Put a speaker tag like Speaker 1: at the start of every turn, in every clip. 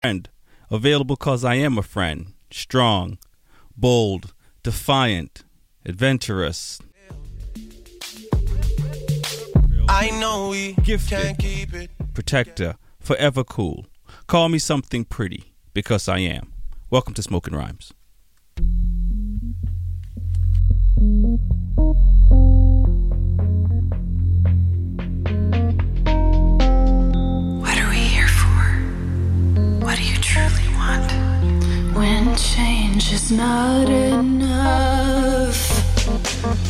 Speaker 1: friend. Available cause I am a friend. Strong, bold, defiant, adventurous.
Speaker 2: I know we
Speaker 1: Gifted.
Speaker 2: can't keep it.
Speaker 1: protector, forever cool. Call me something pretty, because I am. Welcome to Smoking Rhymes.
Speaker 3: When change is not enough,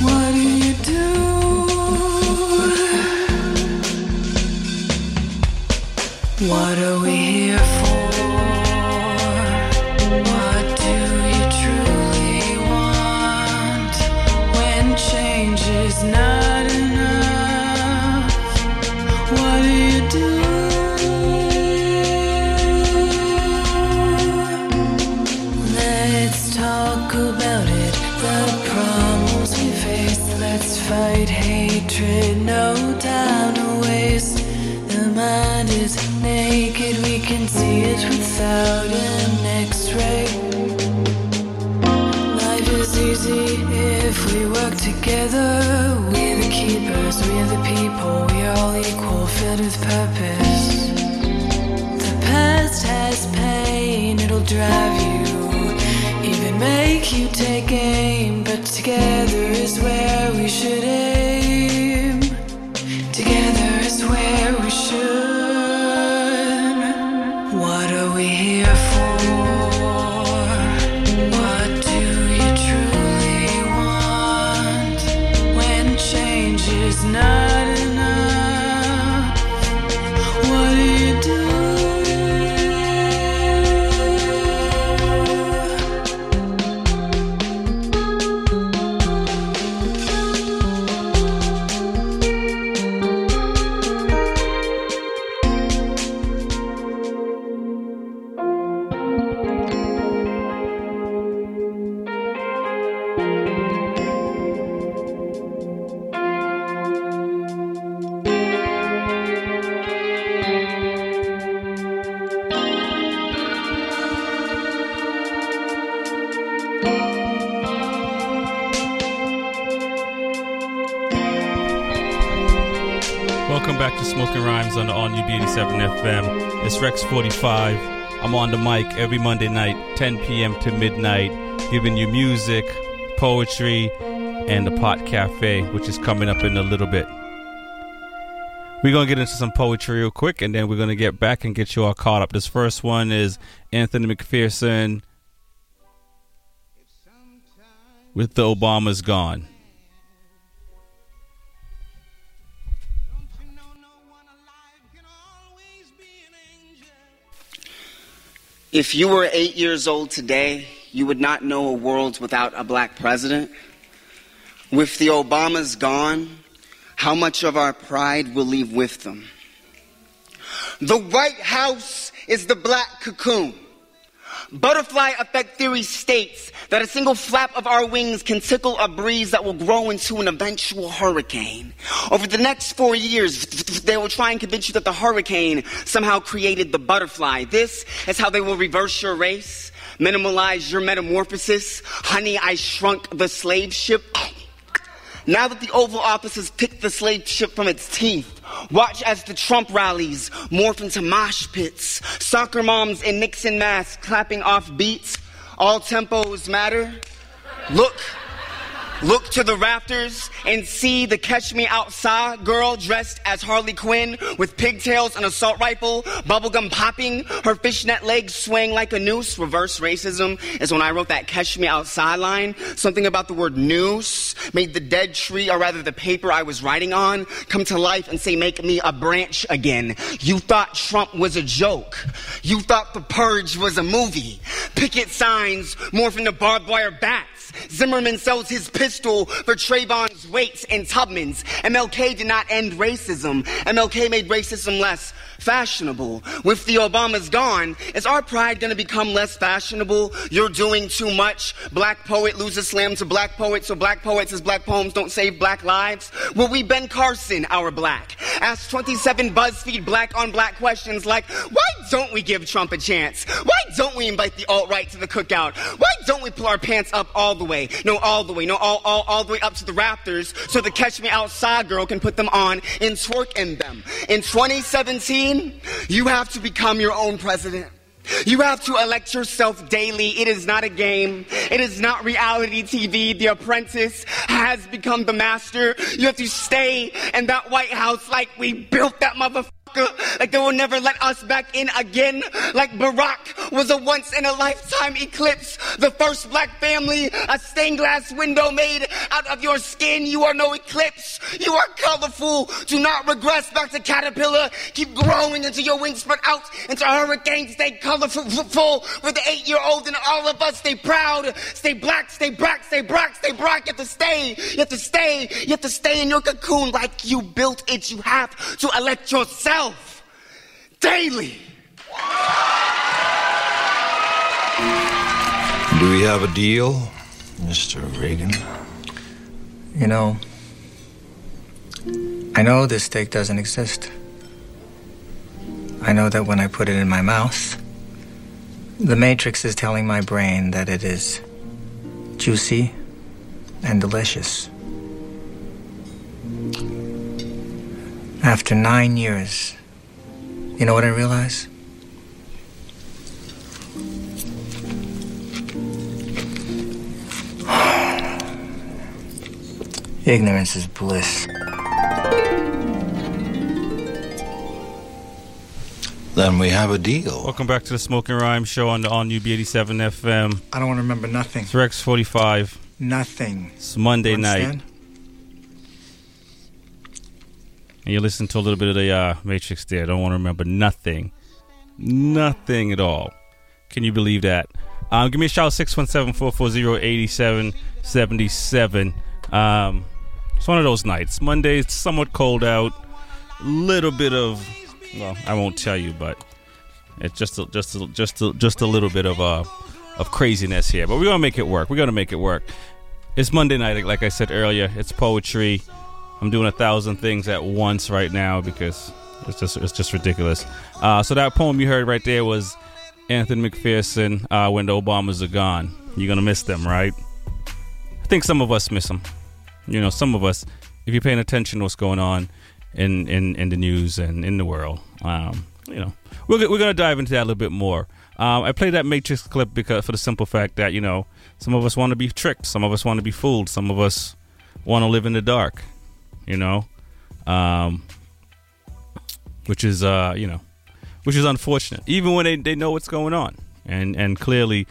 Speaker 3: what do you do? What are we here without an X-ray. Life is easy if we work together. We're the keepers. We're the people. We're all equal, filled with purpose. The past has pain, it'll drive you, even make you take aim. But together is where we should aim.
Speaker 1: Rex 45. I'm on the mic every Monday night, 10 p.m. to midnight, giving you music, poetry, and the Pot Cafe, which is coming up in a little bit. We're going to get into some poetry real quick, and then we're going to get back and get you all caught up. This first one is Anthony McPherson with The Obama's Gone.
Speaker 4: If you were eight years old today, you would not know a world without a black president. With the Obamas gone, how much of our pride will leave with them? The White House is the black cocoon. Butterfly effect theory states that a single flap of our wings can tickle a breeze that will grow into an eventual hurricane. Over the next four years, they will try and convince you that the hurricane somehow created the butterfly. This is how they will reverse your race, minimalize your metamorphosis. Honey, I shrunk the slave ship. Now that the Oval Office has picked the slave ship from its teeth, watch as the Trump rallies morph into mosh pits, soccer moms in Nixon masks clapping off beats. All tempos matter. Look, look to the rafters and see the Catch Me Outside girl dressed as Harley Quinn with pigtails, an assault rifle, bubblegum popping, her fishnet legs swaying like a noose. Reverse racism is when I wrote that Catch Me Outside line. Something about the word noose made the dead tree, or rather the paper I was writing on, come to life and say, Make me a branch again. You thought Trump was a joke. You thought The Purge was a movie. Picket signs morph into barbed wire bats. Zimmerman sells his pistol for Trayvon's weights and Tubman's. MLK did not end racism. MLK made racism less fashionable. With the Obamas gone, is our pride gonna become less fashionable? You're doing too much. Black poet loses slam to black poet, so black poets as black poems don't save black lives? Will we Ben Carson our black? Ask 27 BuzzFeed black on black questions like, why don't we give Trump a chance? Why don't we invite the alt-right to the cookout? Why don't we pull our pants up all the way? No, all the way. No, all, all, all the way up to the rafters so the Catch Me Outside girl can put them on and twerk in them. In 2017, you have to become your own president. You have to elect yourself daily. It is not a game. It is not reality TV. The apprentice has become the master. You have to stay in that White House like we built that motherfucker. Like they will never let us back in again. Like Barack was a once in a lifetime eclipse. The first black family, a stained glass window made out of your skin. You are no eclipse. You are colorful. Do not regress back to caterpillar. Keep growing until your wings spread out into hurricane. Stay colorful for the eight year old and all of us. Stay proud. Stay black. Stay black. Stay black. Stay black. You have to stay. You have to stay. You have to stay in your cocoon like you built it. You have to elect yourself daily.
Speaker 5: Do we have a deal, Mr. Reagan?
Speaker 6: You know, I know this steak doesn't exist. I know that when I put it in my mouth, the Matrix is telling my brain that it is juicy and delicious. After nine years, you know what I realize? Ignorance is bliss.
Speaker 5: Then we have a deal.
Speaker 1: Welcome back to the Smoking Rhyme Show on the All New B87 FM.
Speaker 6: I don't want to remember nothing.
Speaker 1: It's Rex 45.
Speaker 6: Nothing.
Speaker 1: It's Monday
Speaker 6: You
Speaker 1: night.
Speaker 6: understand?
Speaker 1: And you listen to a little bit of the uh, Matrix there. I don't want to remember nothing. Nothing at all. Can you believe that? Um, give me a shout 617 440 8777. Um, it's one of those nights. Monday, it's somewhat cold out. Little bit of, well, I won't tell you, but it's just a, just a, just a, just a little bit of uh, of craziness here. But we're gonna make it work. We're gonna make it work. It's Monday night, like I said earlier. It's poetry. I'm doing a thousand things at once right now because it's just it's just ridiculous. Uh, so that poem you heard right there was Anthony McPherson. Uh, when the Obamas are gone, you're gonna miss them, right? I think some of us miss them. You know, some of us, if you're paying attention to what's going on in in, in the news and in the world, um, you know, we're we're gonna dive into that a little bit more. Um, I played that Matrix clip because for the simple fact that you know some of us want to be tricked, some of us want to be fooled, some of us want to live in the dark you know, um, which is uh, you know, which is unfortunate. Even when they, they know what's going on, and and clearly,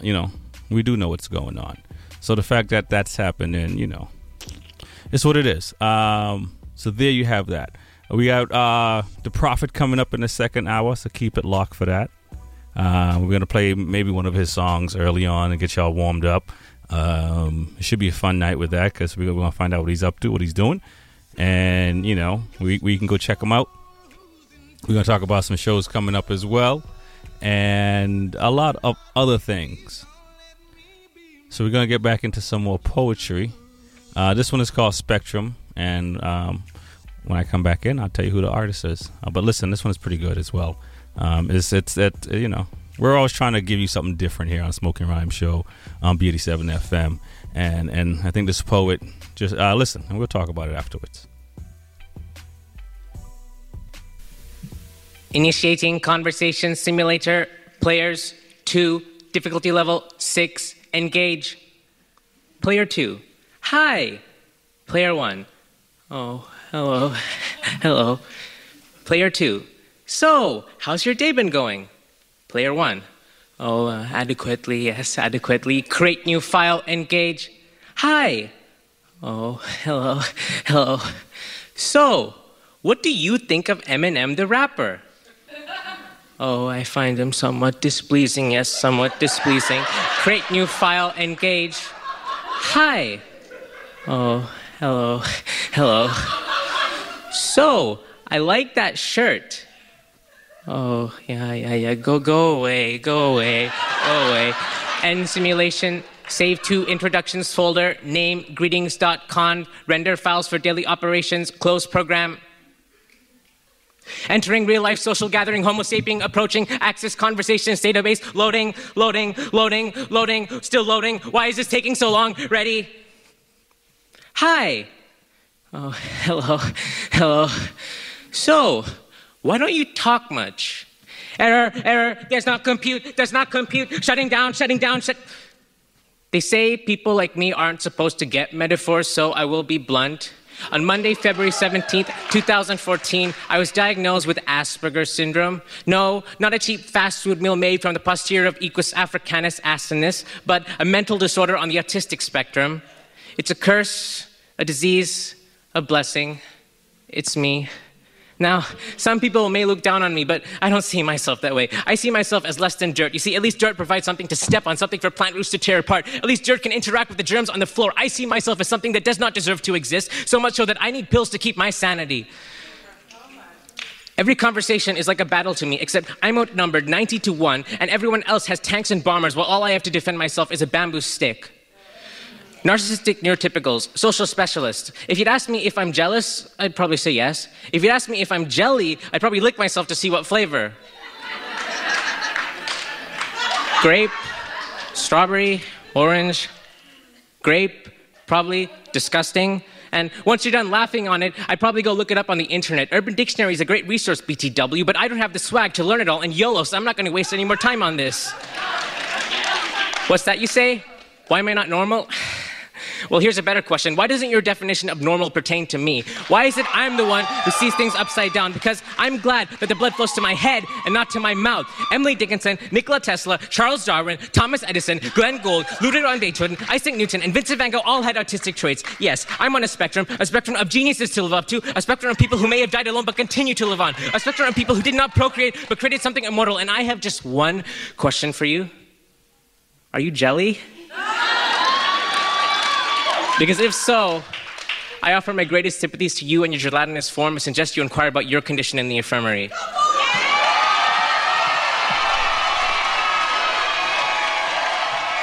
Speaker 1: you know, we do know what's going on. So the fact that that's happened, and you know, it's what it is. Um, so there you have that. We got uh, the prophet coming up in the second hour, so keep it locked for that. Uh, we're gonna play maybe one of his songs early on and get y'all warmed up. Um, it should be a fun night with that because we're gonna find out what he's up to, what he's doing, and you know we we can go check them out. We're gonna talk about some shows coming up as well, and a lot of other things. So we're gonna get back into some more poetry. Uh, this one is called Spectrum, and um, when I come back in, I'll tell you who the artist is. Uh, but listen, this one is pretty good as well. Um, it's it's it you know we're always trying to give you something different here on Smoking Rhyme Show on B87 FM, and and I think this poet just uh, listen, and we'll talk about it afterwards.
Speaker 7: Initiating conversation simulator. Players 2, difficulty level 6, engage. Player 2, hi. Player 1, oh, hello, hello. Player 2, so, how's your day been going? Player 1, oh, uh, adequately, yes, adequately. Create new file, engage. Hi. Oh, hello, hello. So, what do you think of Eminem the rapper? Oh, I find them somewhat displeasing. Yes, somewhat displeasing. Create new file, engage. Hi. Oh, hello, hello. So, I like that shirt. Oh, yeah, yeah, yeah. Go, go away, go away, go away. End simulation. Save to introductions folder. Name greetings.conf. Render files for daily operations. Close program. Entering real life social gathering, Homo sapien approaching, access conversations database, loading, loading, loading, loading, still loading. Why is this taking so long? Ready? Hi. Oh, hello, hello. So, why don't you talk much? Error, error, does not compute, does not compute, shutting down, shutting down, shut. They say people like me aren't supposed to get metaphors, so I will be blunt. On Monday, February 17th, 2014, I was diagnosed with Asperger's syndrome. No, not a cheap fast food meal made from the posterior of Equus africanus asinus, but a mental disorder on the autistic spectrum. It's a curse, a disease, a blessing. It's me. Now, some people may look down on me, but I don't see myself that way. I see myself as less than dirt. You see, at least dirt provides something to step on, something for plant roots to tear apart. At least dirt can interact with the germs on the floor. I see myself as something that does not deserve to exist, so much so that I need pills to keep my sanity. Every conversation is like a battle to me, except I'm outnumbered 90 to 1, and everyone else has tanks and bombers, while all I have to defend myself is a bamboo stick. Narcissistic neurotypicals, social specialists. If you'd ask me if I'm jealous, I'd probably say yes. If you'd ask me if I'm jelly, I'd probably lick myself to see what flavor. Grape, strawberry, orange, grape, probably disgusting. And once you're done laughing on it, I'd probably go look it up on the internet. Urban Dictionary is a great resource, BTW, but I don't have the swag to learn it all, and YOLO, so I'm not gonna waste any more time on this. What's that you say? Why am I not normal? Well, here's a better question. Why doesn't your definition of normal pertain to me? Why is it I'm the one who sees things upside down? Because I'm glad that the blood flows to my head and not to my mouth. Emily Dickinson, Nikola Tesla, Charles Darwin, Thomas Edison, Glenn Gould, Ludwig van Beethoven, Isaac Newton, and Vincent van Gogh all had autistic traits. Yes, I'm on a spectrum, a spectrum of geniuses to live up to, a spectrum of people who may have died alone but continue to live on, a spectrum of people who did not procreate but created something immortal. And I have just one question for you. Are you jelly? Because if so, I offer my greatest sympathies to you and your gelatinous form and suggest you inquire about your condition in the infirmary.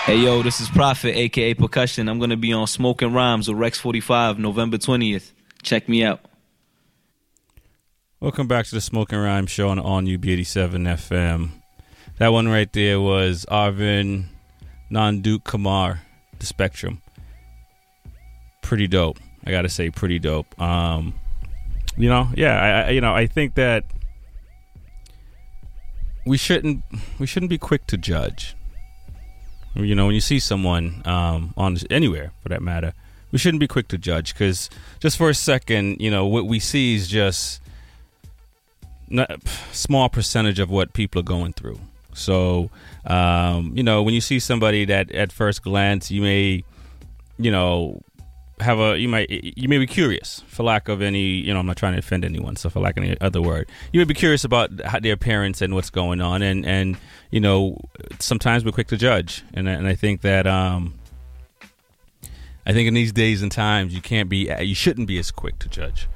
Speaker 8: Hey yo, this is Prophet, aka Percussion. I'm gonna be on Smoking Rhymes with Rex 45, November 20th. Check me out.
Speaker 1: Welcome back to the Smoking Rhymes Show on on UB87 FM. That one right there was Arvin Nanduk Kamar, The Spectrum. Pretty dope. I gotta say, pretty dope. Um, you know, yeah, I, I, you know, I think that we shouldn't we shouldn't be quick to judge. You know, when you see someone um, on anywhere for that matter, we shouldn't be quick to judge because just for a second, you know, what we see is just small percentage of what people are going through. So, um, you know, when you see somebody that at first glance you may, you know, have a you might you may be curious for lack of any you know I'm not trying to offend anyone so for lack of any other word. You may be curious about how their appearance and what's going on and and you know sometimes we're quick to judge and and I think that um I think in these days and times you can't be you shouldn't be as quick to judge.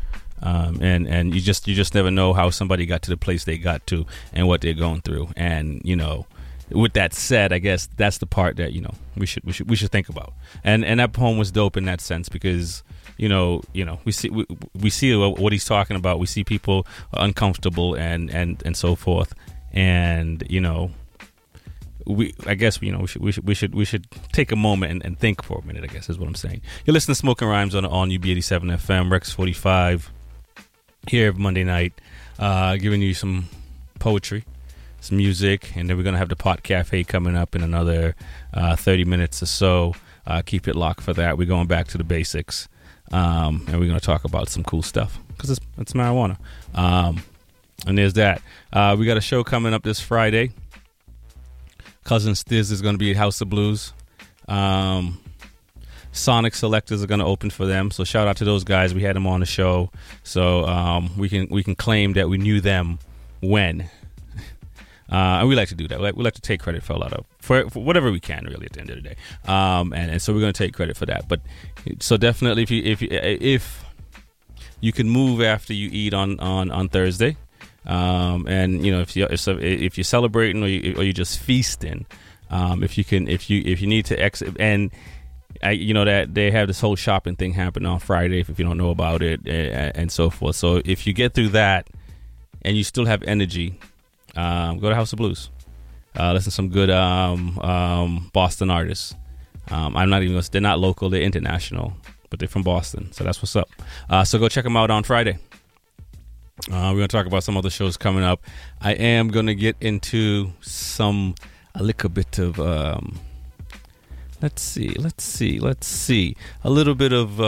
Speaker 1: Um, and and you just you just never know how somebody got to the place they got to and what they're going through. And you know with that said, I guess that's the part that you know we should we should we should think about. And and that poem was dope in that sense because you know you know we see we, we see what he's talking about. We see people uncomfortable and and and so forth. And you know we I guess you know we should we should we should, we should take a moment and, and, think for a minute. I guess is what I'm saying. You're listening to Smoking Rhymes on on UB87 FM Rex 45 here every Monday night, uh, giving you some poetry some music, and then we're gonna have the Pot Cafe coming up in another uh, 30 minutes or so. Uh, keep it locked for that. We're going back to the basics, um, and we're gonna talk about some cool stuff because it's, it's marijuana. Um, and there's that. Uh, we got a show coming up this Friday. Cousin Stizz is gonna be at House of Blues. Um, Sonic Selectors are going to open for them. So shout out to those guys. We had them on the show, so um, we can we can claim that we knew them when uh, and we like to do that. We like, we like, to take credit for a lot of for, for, whatever we can, really, at the end of the day. Um, and, and so we're going to take credit for that. But so definitely, if you if you, if you can move after you eat on on on Thursday, Um, and you know, if you if, you're celebrating or you or you're just feasting, um, if you can, if you if you need to exit and. I, you know that they have this whole shopping thing happening on Friday if, if you don't know about it and, and so forth. So if you get through that and you still have energy, um, go to House of Blues. Uh, listen to some good um, um, Boston artists. Um, I'm not even they're not local, they're international, but they're from Boston, so that's what's up. Uh, so go check them out on Friday. Uh, we're gonna talk about some other shows coming up. I am gonna get into some a little bit of um, let's see, let's see, let's see a little bit of.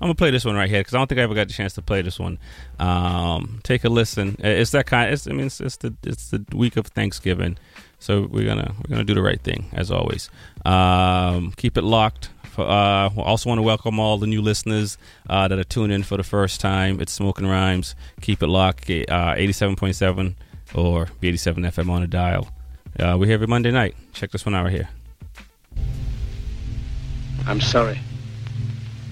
Speaker 1: I'm gonna play this one right here because I don't think I ever got the chance to play this one. Um, take a listen. It's that kind. It's, I mean, it's, it's the it's the week of Thanksgiving, so we're gonna we're gonna do the right thing as always. Um, keep it locked. Uh, we also want to welcome all the new listeners uh, that are tuning in for the first time. It's Smoking Rhymes. Keep it locked. Uh, 87.7 or B87 FM on the dial. Uh, we're here every Monday night. Check this one out right here.
Speaker 9: I'm sorry.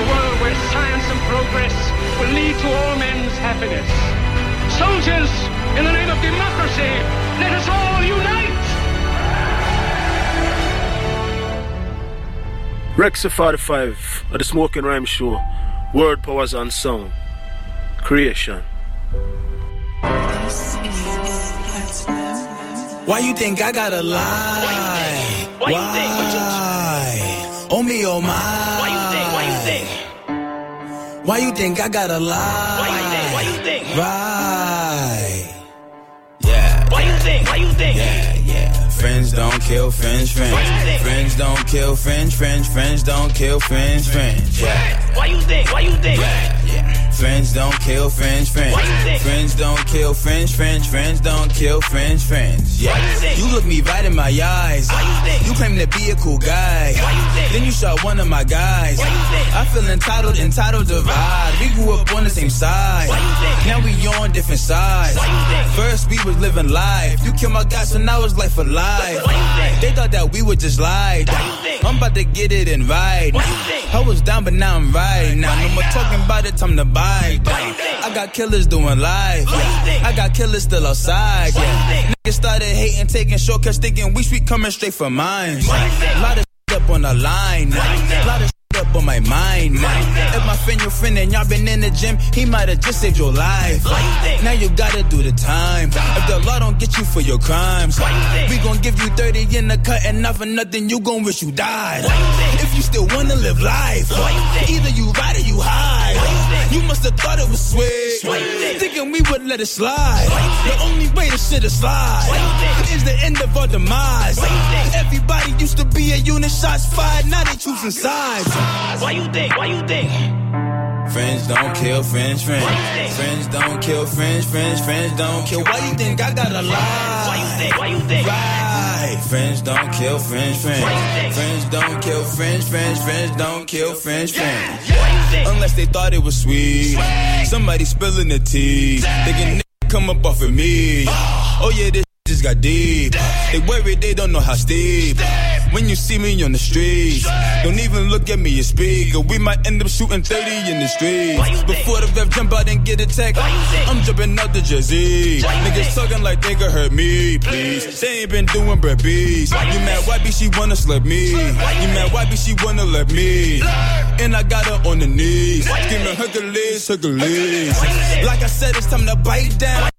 Speaker 9: a world where science and progress will lead to all men's happiness. Soldiers, in the name of democracy, let us all unite!
Speaker 10: Rex 45 of the Smoking Rhyme Show. Word Powers on Sound. Creation.
Speaker 11: Why you think I gotta lie? Why? Why? Oh me, oh my.
Speaker 12: Why you think? Why you think?
Speaker 11: Why you think I gotta lie?
Speaker 12: Why you think? Why you think?
Speaker 11: Right. Yeah.
Speaker 12: Why you think? Why you think?
Speaker 11: Yeah, yeah. Friends don't kill friends, friends. Friends don't kill friends, friends. Friends don't kill friends, friends. Yeah.
Speaker 12: Why you think? Why you think?
Speaker 11: Yeah, yeah. Friends don't kill friends, friends.
Speaker 12: Why you think?
Speaker 11: Friends don't kill friends, friends. Friends don't kill friends, friends. Yeah.
Speaker 12: You?
Speaker 11: You look me right in my eyes.
Speaker 12: You?
Speaker 11: You claim to be a cool guy.
Speaker 12: You?
Speaker 11: Then you shot one of my guys.
Speaker 12: Why you think?
Speaker 11: I feel entitled, entitled to ride. We grew up on the same side.
Speaker 12: Why you think?
Speaker 11: Now we on different sides.
Speaker 12: Why you think?
Speaker 11: First we was living life. You killed my guy, so now it's life for life.
Speaker 12: Why you think?
Speaker 11: They thought that we would just lie.
Speaker 12: Why you think?
Speaker 11: I'm about to get it and ride. I was down, but now I'm right. Now no more talking about it, time to buy. I got killers doing live. Yeah. I got killers still outside. Yeah. Niggas started hating, taking shortcuts, thinking we sweet coming straight for
Speaker 12: mine. You?
Speaker 11: Lot of up on the line.
Speaker 12: Why you?
Speaker 11: Lot of up on my mind.
Speaker 12: now.
Speaker 11: If my friend your friend and y'all been in the gym, he might have just saved your life. Now you gotta do the time. If the law don't get you for your crimes, we gon' give you 30 in the cut and not for nothing, you gon' wish you died. If you still wanna live life, either you ride or you hide.
Speaker 12: You
Speaker 11: must have thought it was sweet.
Speaker 12: Why you think?
Speaker 11: Thinking we would let it slide.
Speaker 12: Why you think?
Speaker 11: The only way to shit is slide
Speaker 12: Why you think?
Speaker 11: is the end of our demise. Everybody used to be a unit, shots fired, now they choosing sides.
Speaker 12: Why you think? Why you think?
Speaker 11: Friends don't kill friends, friends.
Speaker 12: You think?
Speaker 11: Friends don't kill friends, friends. Friends don't kill. Why you think I gotta lie?
Speaker 12: Why you think? Why you think?
Speaker 11: Right. Friends don't kill friends, friends. Friends don't kill friends, friends. Friends don't kill friends, friends. Unless they thought it was sweet. Somebody spilling the tea. Thinking "N- come up off of me. Oh yeah, this got deep. They worry they don't know how steep. When you see me on the streets, don't even look at me and speak. Or we might end up shooting 30 in the streets. Before the rev jump out and get attacked? I'm jumping out the jersey. Niggas talking like they could hurt me, please. They ain't been doing bread bees.
Speaker 12: You
Speaker 11: mad be she wanna slap me?
Speaker 12: You
Speaker 11: mad be she wanna let me? And I got her on the knees. Screaming
Speaker 12: think?
Speaker 11: Hercules, Hercules.
Speaker 12: Why you think?
Speaker 11: Like I said, it's time to bite down.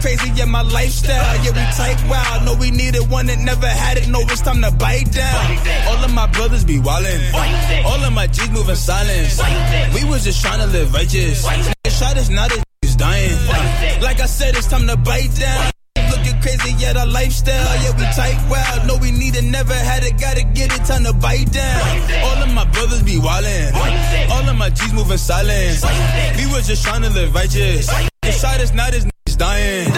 Speaker 11: Crazy, yeah, my lifestyle. Yeah, we tight wild. No, we needed one that never had it. No, it's time to bite down. All of my brothers be wildin'. All of my G's moving silence. We was just trying to live righteous. Shot is dying.
Speaker 12: Why you think?
Speaker 11: Like I said, it's time to bite down. Crazy, yeah, the lifestyle. Yeah, we tight wild. No, we need it, never had it, gotta get it, time to bite down. All of my brothers be wildin'. All of my G's moving silence. We was just trying to live righteous. Shot now this niggas dying.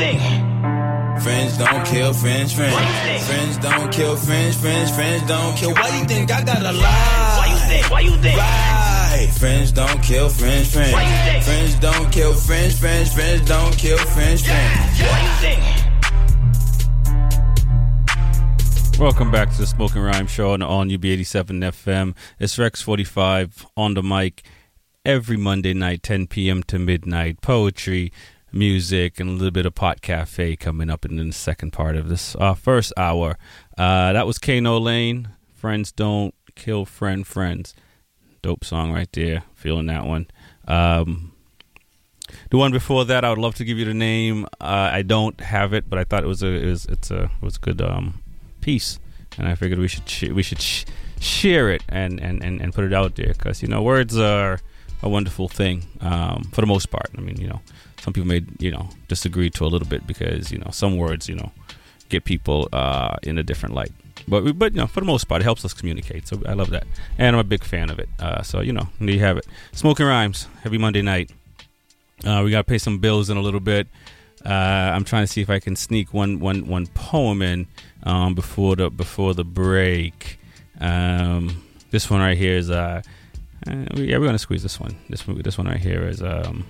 Speaker 12: Why you think? Why you think?
Speaker 11: Friends don't kill friends, friends.
Speaker 12: Why you think?
Speaker 11: Friends don't kill friends, friends. Friends don't kill. Why you think I gotta lie?
Speaker 12: Why you think? Why you think?
Speaker 11: Right. Friends don't kill friends, friends.
Speaker 12: Why you think?
Speaker 11: Friends don't kill friends, friends. Friends don't kill friends, friends.
Speaker 12: Why you think?
Speaker 1: Welcome back to the Smoking Rhyme Show on on UB87 FM. It's Rex45 on the mic every Monday night, 10 p.m. to midnight. Poetry, music, and a little bit of pot cafe coming up in the second part of this uh, first hour. Uh, that was Kano Lane. Friends don't kill friend friends. Dope song right there. Feeling that one. Um, the one before that, I would love to give you the name. Uh, I don't have it, but I thought it was a it was it's a it was a good um, piece, and I figured we should sh- we should sh- share it and, and, and, and put it out there because you know words are a wonderful thing um, for the most part. I mean, you know, some people may you know disagree to a little bit because you know some words you know get people uh, in a different light. But but you know, for the most part, it helps us communicate. So I love that, and I'm a big fan of it. Uh, so you know, there you have it. Smoking rhymes every Monday night. Uh, we got to pay some bills in a little bit. Uh, I'm trying to see if I can sneak one, one, one poem in um, before the before the break. Um, this one right here is uh, uh, yeah, we're gonna squeeze this one. This one, this one right here is um,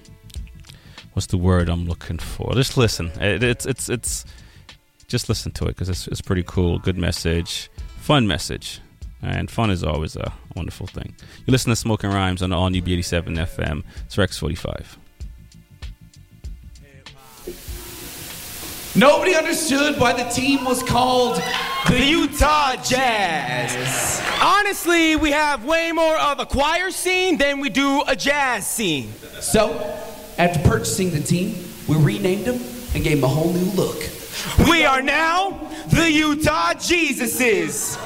Speaker 1: what's the word I'm looking for? Just listen. It, it's it's it's just listen to it because it's it's pretty cool. Good message, fun message, and fun is always a wonderful thing. You listen to Smoking Rhymes on All New B87 FM. It's Rex 45.
Speaker 13: Nobody understood why the team was called the Utah Jazz.
Speaker 14: Honestly, we have way more of a choir scene than we do a jazz scene.
Speaker 13: So, after purchasing the team, we renamed them and gave them a whole new look.
Speaker 14: We are now the Utah Jesuses.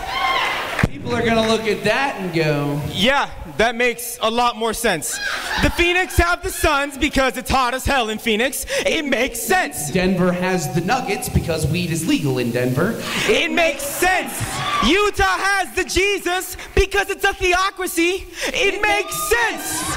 Speaker 13: People are gonna look at that and go,
Speaker 14: Yeah, that makes a lot more sense. The Phoenix have the Suns because it's hot as hell in Phoenix. It makes sense.
Speaker 13: Denver has the Nuggets because weed is legal in Denver.
Speaker 14: It makes sense. Utah has the Jesus because it's a theocracy. It makes sense.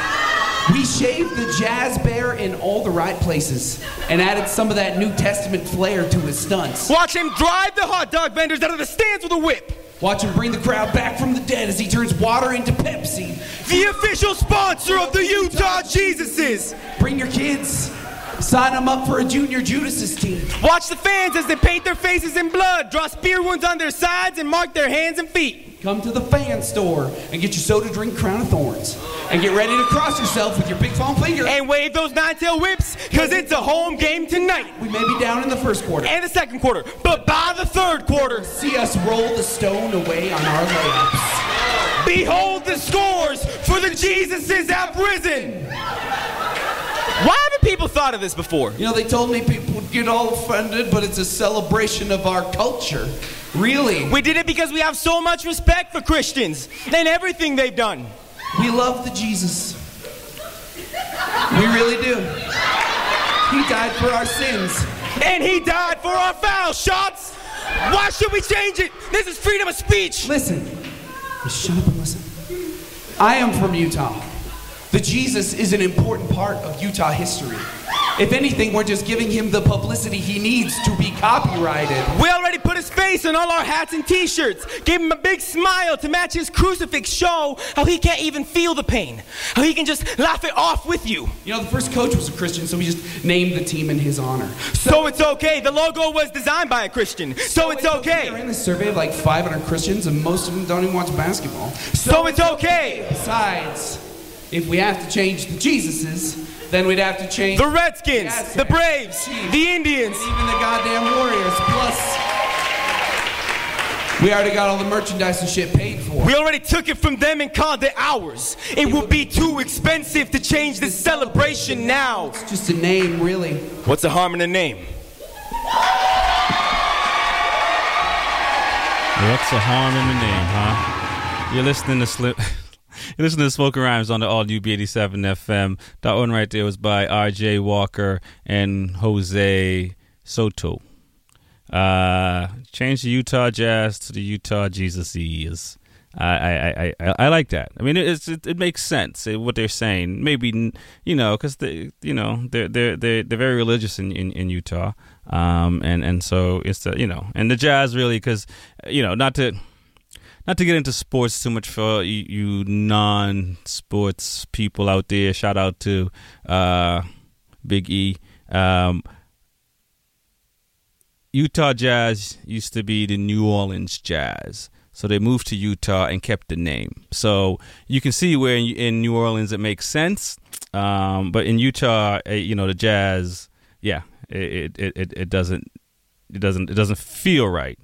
Speaker 13: We shaved the jazz bear in all the right places and added some of that New Testament flair to his stunts.
Speaker 14: Watch him drive the hot dog vendors out of the stands with a whip.
Speaker 13: Watch him bring the crowd back from the dead as he turns water into Pepsi.
Speaker 14: The official sponsor of the Utah Jesuses.
Speaker 13: Bring your kids. Sign them up for a junior Judas's team.
Speaker 14: Watch the fans as they paint their faces in blood, draw spear wounds on their sides, and mark their hands and feet.
Speaker 13: Come to the fan store and get your soda drink Crown of Thorns. And get ready to cross yourself with your big foam finger.
Speaker 14: And wave those nine-tail whips, because it's a home game tonight.
Speaker 13: We may be down in the first quarter.
Speaker 14: And the second quarter. But by the third quarter,
Speaker 13: see us roll the stone away on our layups.
Speaker 14: Behold the scores for the Jesuses have risen. Why haven't people thought of this before?
Speaker 13: You know, they told me people would get all offended, but it's a celebration of our culture. Really?
Speaker 14: We did it because we have so much respect for Christians and everything they've done.
Speaker 13: We love the Jesus. We really do. He died for our sins.
Speaker 14: And he died for our foul shots. Why should we change it? This is freedom of speech.
Speaker 13: Listen. Shut up and listen. I am from Utah. The Jesus is an important part of Utah history. If anything, we're just giving him the publicity he needs to be copyrighted.
Speaker 14: We already put his face on all our hats and t-shirts. Gave him a big smile to match his crucifix show how he can't even feel the pain. How he can just laugh it off with you.
Speaker 13: You know, the first coach was a Christian, so we just named the team in his honor.
Speaker 14: So, it's okay. The logo was designed by a Christian. So, it's okay.
Speaker 13: We're in this survey of like 500 Christians, and most of them don't even watch basketball.
Speaker 14: So, it's okay.
Speaker 13: Besides, if we have to change the Jesuses, then we'd have to change
Speaker 14: the Redskins, the, Braves, the Indians,
Speaker 13: even the goddamn Warriors. Plus, we already got all the merchandise and shit paid for.
Speaker 14: We already took it from them and called it ours. It would be too expensive to change this celebration now.
Speaker 13: It's just a name, really.
Speaker 14: What's the harm in a name?
Speaker 1: What's the harm in the name, huh? You're listening to Slip. You're to Smoking Rhymes on the all new B87 FM. That one right there was by RJ Walker and Jose Soto. Uh, change the Utah Jazz to the Utah Jesus is. I, I, I, I like that. I mean, it's, it, it makes sense what they're saying. Maybe you know, because they, you know, they're they're they're, they're very religious in, in, in Utah, um, and and so it's the you know, and the Jazz really because you know, not to not to get into sports too much for you, non-sports people out there. Shout out to uh, Big E. Um, Utah Jazz used to be the New Orleans Jazz. So they moved to Utah and kept the name. So you can see where in, in New Orleans it makes sense, um, but in Utah, eh, you know, the Jazz, yeah, it, it it it doesn't it doesn't it doesn't feel right.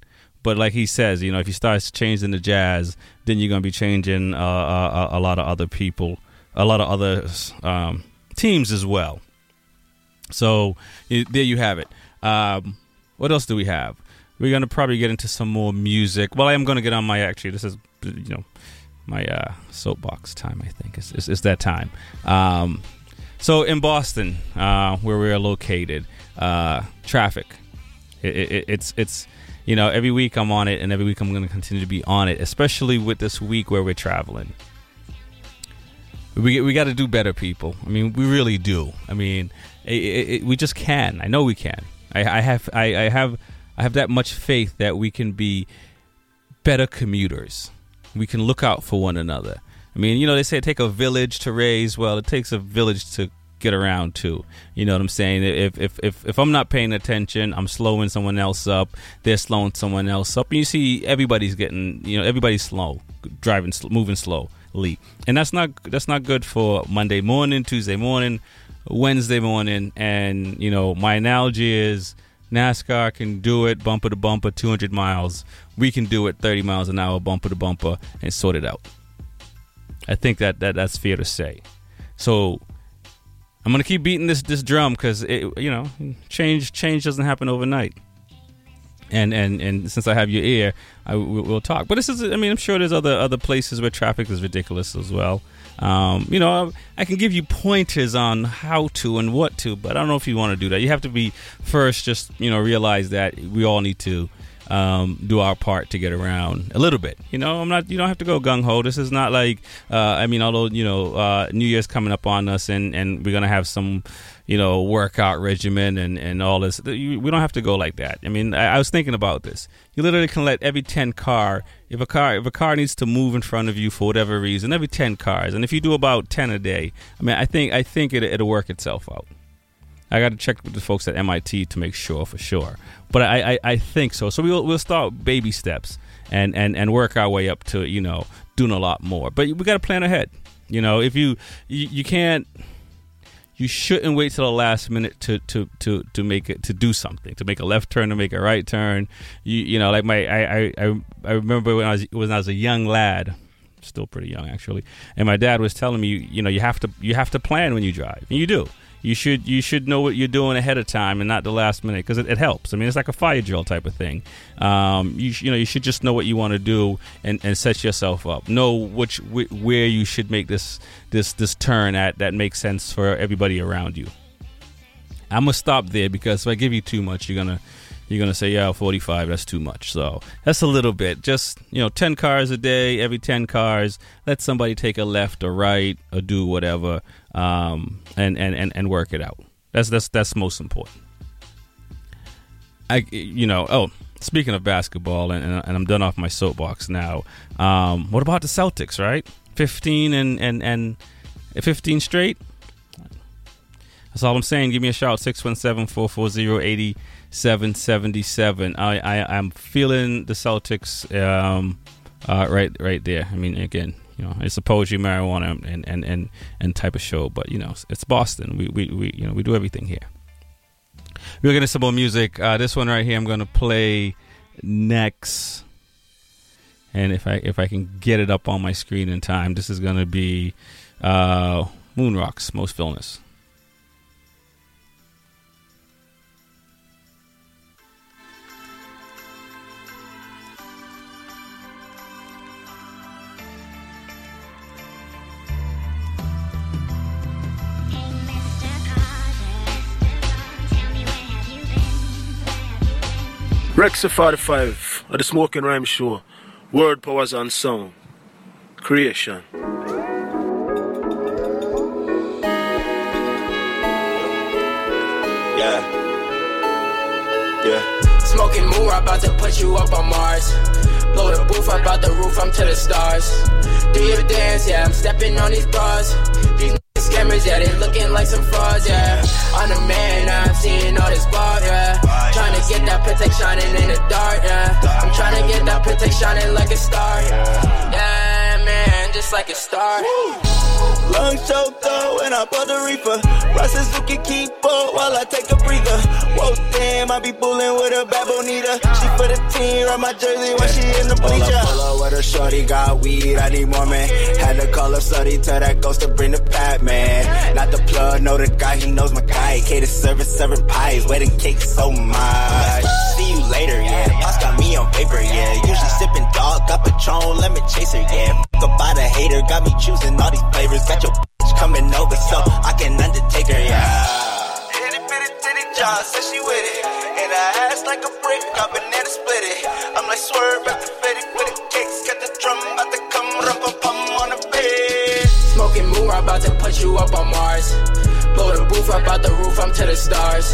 Speaker 1: But like he says, you know, if you start changing the Jazz, then you're gonna be changing uh, a, a, lot of other people, a lot of other um, teams as well. So there you have it. Um, what else do we have? We're gonna probably get into some more music. Well, I am gonna get on my actually. This is you know my uh, soapbox time. I think it's, it's, it's that time. Um, so in Boston, uh, where we are located, uh, traffic. It, it, it's it's you know every week I'm on it, and every week I'm going to continue to be on it, especially with this week where we're traveling. We we got to do better, people. I mean, we really do. I mean, it, we just can. I know we can. I, I have I, I have I have that much faith that we can be better commuters. We can look out for one another. I mean, you know, they say it take a village to raise. Well, it takes a village to get around too. You know what I'm saying? If if if if I'm not paying attention, I'm slowing someone else up. They're slowing someone else up. And you see, everybody's getting, you know, everybody's slow, driving, moving slowly, and that's not that's not good for Monday morning, Tuesday morning, Wednesday morning. And you know, my analogy is NASCAR can do it bumper to bumper, 200 miles. We can do it 30 miles an hour, bumper to bumper, and sort it out. I think that, that that's fair to say. So I'm gonna keep beating this this drum because it you know change change doesn't happen overnight. and and and since I have your ear, I we'll talk. But this is, I mean, I'm sure there's other other places where traffic is ridiculous as well. Um, you know, I, I can give you pointers on how to and what to, but I don't know if you want to do that. You have to be first, just you know, realize that we all need to um, do our part to get around a little bit. You know, I'm not. You don't have to go gung ho. This is not like. Uh, I mean, although you know, uh, New Year's coming up on us, and and we're gonna have some, you know, workout regimen and and all this. We don't have to go like that. I mean, I, I was thinking about this. You literally can let every ten car, if a car, if a car needs to move in front of you for whatever reason, every ten cars, and if you do about ten a day, I mean, I think I think it, it'll work itself out. I got to check with the folks at MIT to make sure for sure, but I, I, I think so. So we'll we'll start baby steps and, and, and work our way up to you know doing a lot more. But we got to plan ahead. You know, if you, you you can't, you shouldn't wait till the last minute to to to to make it to do something to make a left turn to make a right turn. You you know like my I I I, remember when I was when I was a young lad still pretty young actually and my dad was telling me you, you know you have to you have to plan when you drive and you do you should you should know what you're doing ahead of time and not the last minute because it, it helps. I mean it's like a fire drill type of thing. Um, you, you know you should just know what you want to do and, and set yourself up. Know which wh- where you should make this this this turn at that makes sense for everybody around you. I'm gonna stop there because if i give you too much you're gonna you're gonna say yeah 45 that's too much. So that's a little bit. Just you know 10 cars a day every 10 cars let somebody take a left or right or do whatever um, and, and and and work it out. That's that's that's most important. I you know oh speaking of basketball and, and, i'm done off my soapbox now um, what about the celtics right? 15 and and and 15 straight? That's all I'm saying. Give me a shout 617-440-8777. I, I I'm feeling the Celtics um uh right right there. I mean again, you know, it's a poetry, marijuana and and and, and type of show, but you know, it's Boston. We we, we you know, we do everything here. We're gonna some more music. Uh, this one right here I'm gonna play next. And if I if I can get it up on my screen in time, this is gonna be uh Moon Rocks, Most Villainous.
Speaker 10: Rexa 45 at the Smoking Rhyme Show. Word powers and sound. Creation.
Speaker 15: Yeah. Yeah. Smoking moon, I'm about to put you up on Mars. Blow the booth up out the roof, I'm to the stars. Do your dance, yeah, I'm stepping on these bars. These niggas scammers, yeah, they looking like some frauds, yeah. I'm the man, I'm seeing all this bar, yeah. Trying to get that Patek shining in the dark, yeah. I'm trying to get that Patek shining like a star, yeah. yeah, man, just like a star.
Speaker 16: Lungs choked up and I bought the reefer. Russell Suzuki keep up while I take a breather. Whoa, damn, I be bulling with a bad bonita. She for the team, run my jersey when she in the
Speaker 17: Pull
Speaker 16: bleacher.
Speaker 17: up, pull up with a shorty, got weed, I need more man. Had to call up slutty, tell that ghost to bring the pat man. Not the plug, know the guy, he knows my guy. Cater service, serving pies, wedding cake so much. See you later, yeah. Pops got me on paper, yeah. Usually sipping dog, got Patron, lemon chaser, yeah. Fuck about a hater, got me choosing all these flavors. Got your bitch coming over, so I can undertake her, yeah.
Speaker 16: Itty bitty titty jaw, said she with it. And I ass like a brick, got banana split it. I'm like swerve at the fitty with the cakes, got the drum about to come, rum pum pum on the bed.
Speaker 15: Smoking moon, I'm about to put you up on Mars. Blow the booth up out the roof, I'm to the stars.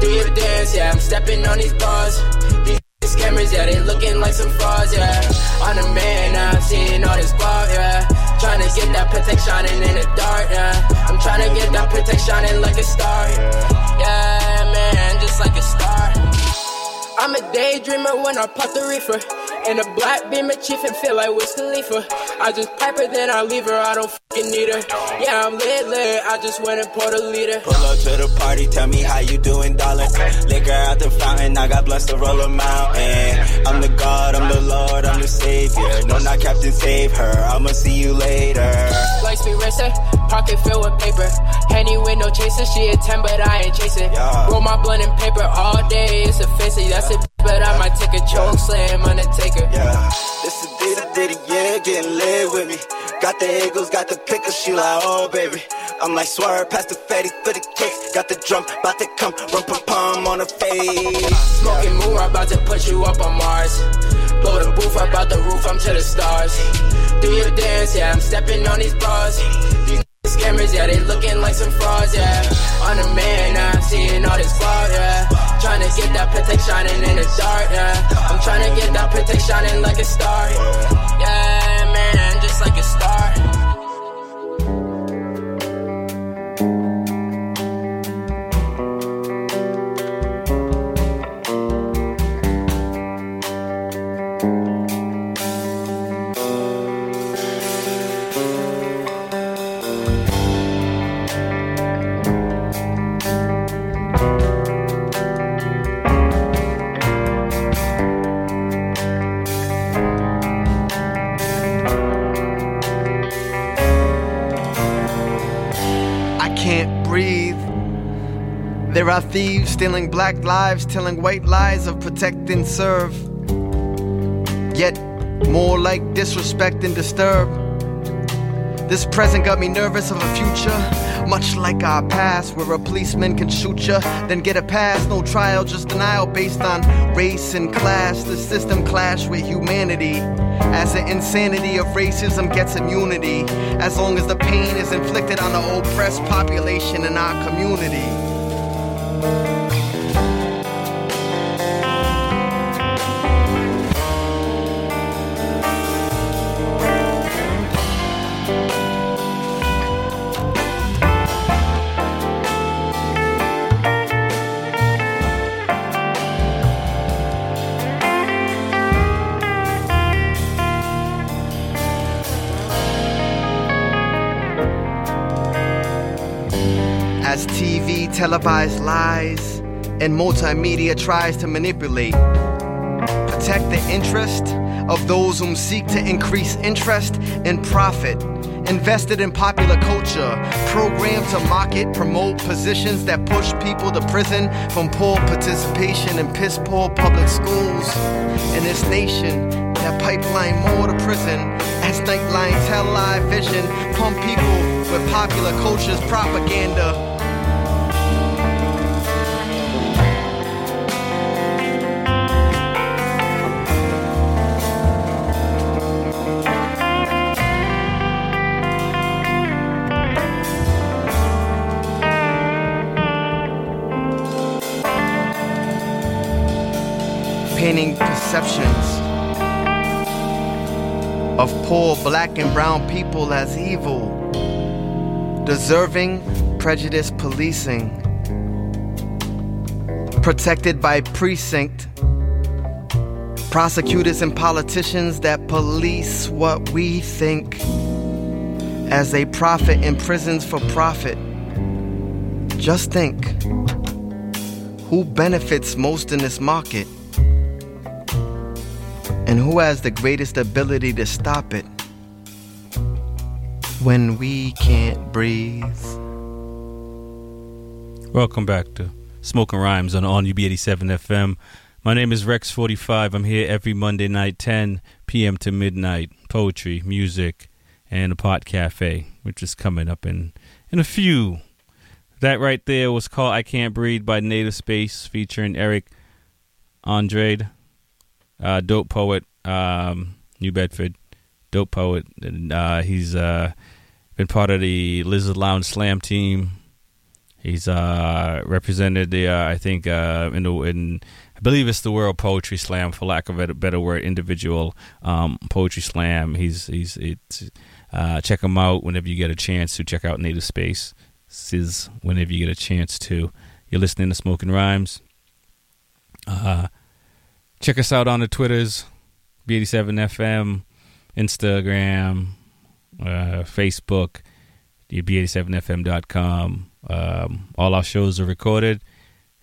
Speaker 15: Do your dance, yeah, I'm stepping on these bars. Like some frauds, yeah. I'm the man, now I'm seeing all this bar, yeah. Trying to get that Patek shining in the dark, yeah. I'm trying to get that Patek shining like a star, yeah, man, just like a star. I'm a daydreamer when I pop the reefer. And a black beamer chief and feel like Wiz Khalifa. I just pipe her, then I leave her, I don't fucking need her. Yeah, I'm lit, lit, I just went and poured a liter.
Speaker 17: Pull up to the party, tell me how you doing, darling. Liquor out the fountain, I got blessed to roll a mountain. I'm the God, I'm the Lord, I'm the Savior. No, not Captain Save her, I'ma see you later.
Speaker 15: like speed racer. Pocket filled with paper. Henny with no chaser. She a 10, but I ain't chasing. Roll my blunt in paper all day. It's a fancy. That's a but I might take a choke slam Undertaker.
Speaker 17: Yeah. This is Diddy Diddy, yeah, getting lit with me. Got the Eagles, got the pickles, she like, oh baby. I'm like, swerve past the fatty for the kicks. Got the drum, bout to come, rum pum pum on the face.
Speaker 15: Smoking moon, I'm about to put you up on Mars. Blow the booth up out the roof, I'm to the stars. Do your dance, yeah, I'm stepping on these bars. These scammers, yeah, they looking like some frauds, yeah. On the man, I'm seeing all this fraud, yeah. Trying to get that Patek shining in the dark, yeah. I'm trying to get that Patek shining like a star. Yeah, man, just like a star.
Speaker 18: There are thieves stealing black lives, telling white lies of protect and serve. Yet, more like disrespect and disturb. This present got me nervous of a future, much like our past, where a policeman can shoot ya, then get a pass. No trial, just denial based on race and class. The system clash with humanity. As the insanity of racism gets immunity, as long as the pain is inflicted on the oppressed population in our community. As televised lies and multimedia tries to manipulate, protect the interest of those whom seek to increase interest and profit. Invested in popular culture, programmed to market, promote positions that push people to prison from poor participation in piss poor public schools. In this nation, that pipeline more to prison as nightline tell live vision, pump people with popular culture's propaganda. Painting perceptions of poor black and brown people as evil, deserving prejudice policing, protected by precinct, prosecutors and politicians that police what we think as they profit in prisons for profit. Just think who benefits most in this market? And who has the greatest ability to stop it when we can't breathe?
Speaker 1: Welcome back to Smoking Rhymes on on UB87 FM. My name is Rex45. I'm here every Monday night, 10 p.m. to midnight. Poetry, music, and a pot cafe, which is coming up in in a few. That right there was called "I Can't Breathe" by Native Space, featuring Eric Andrade, uh, dope poet, um, New Bedford, dope poet, and uh, he's uh, been part of the Lizard Lounge Slam team. He's uh, represented the, uh, I think, uh, in the in I believe it's the World Poetry Slam, for lack of a better word, individual um, poetry slam. He's he's it's check him out whenever you get a chance to check out Native Space. Is whenever you get a chance to. You're listening to Smoking Rhymes. Uh, check us out on the Twitters, B87FM, Instagram, uh, Facebook, the B87FM.com. Um, all our shows are recorded,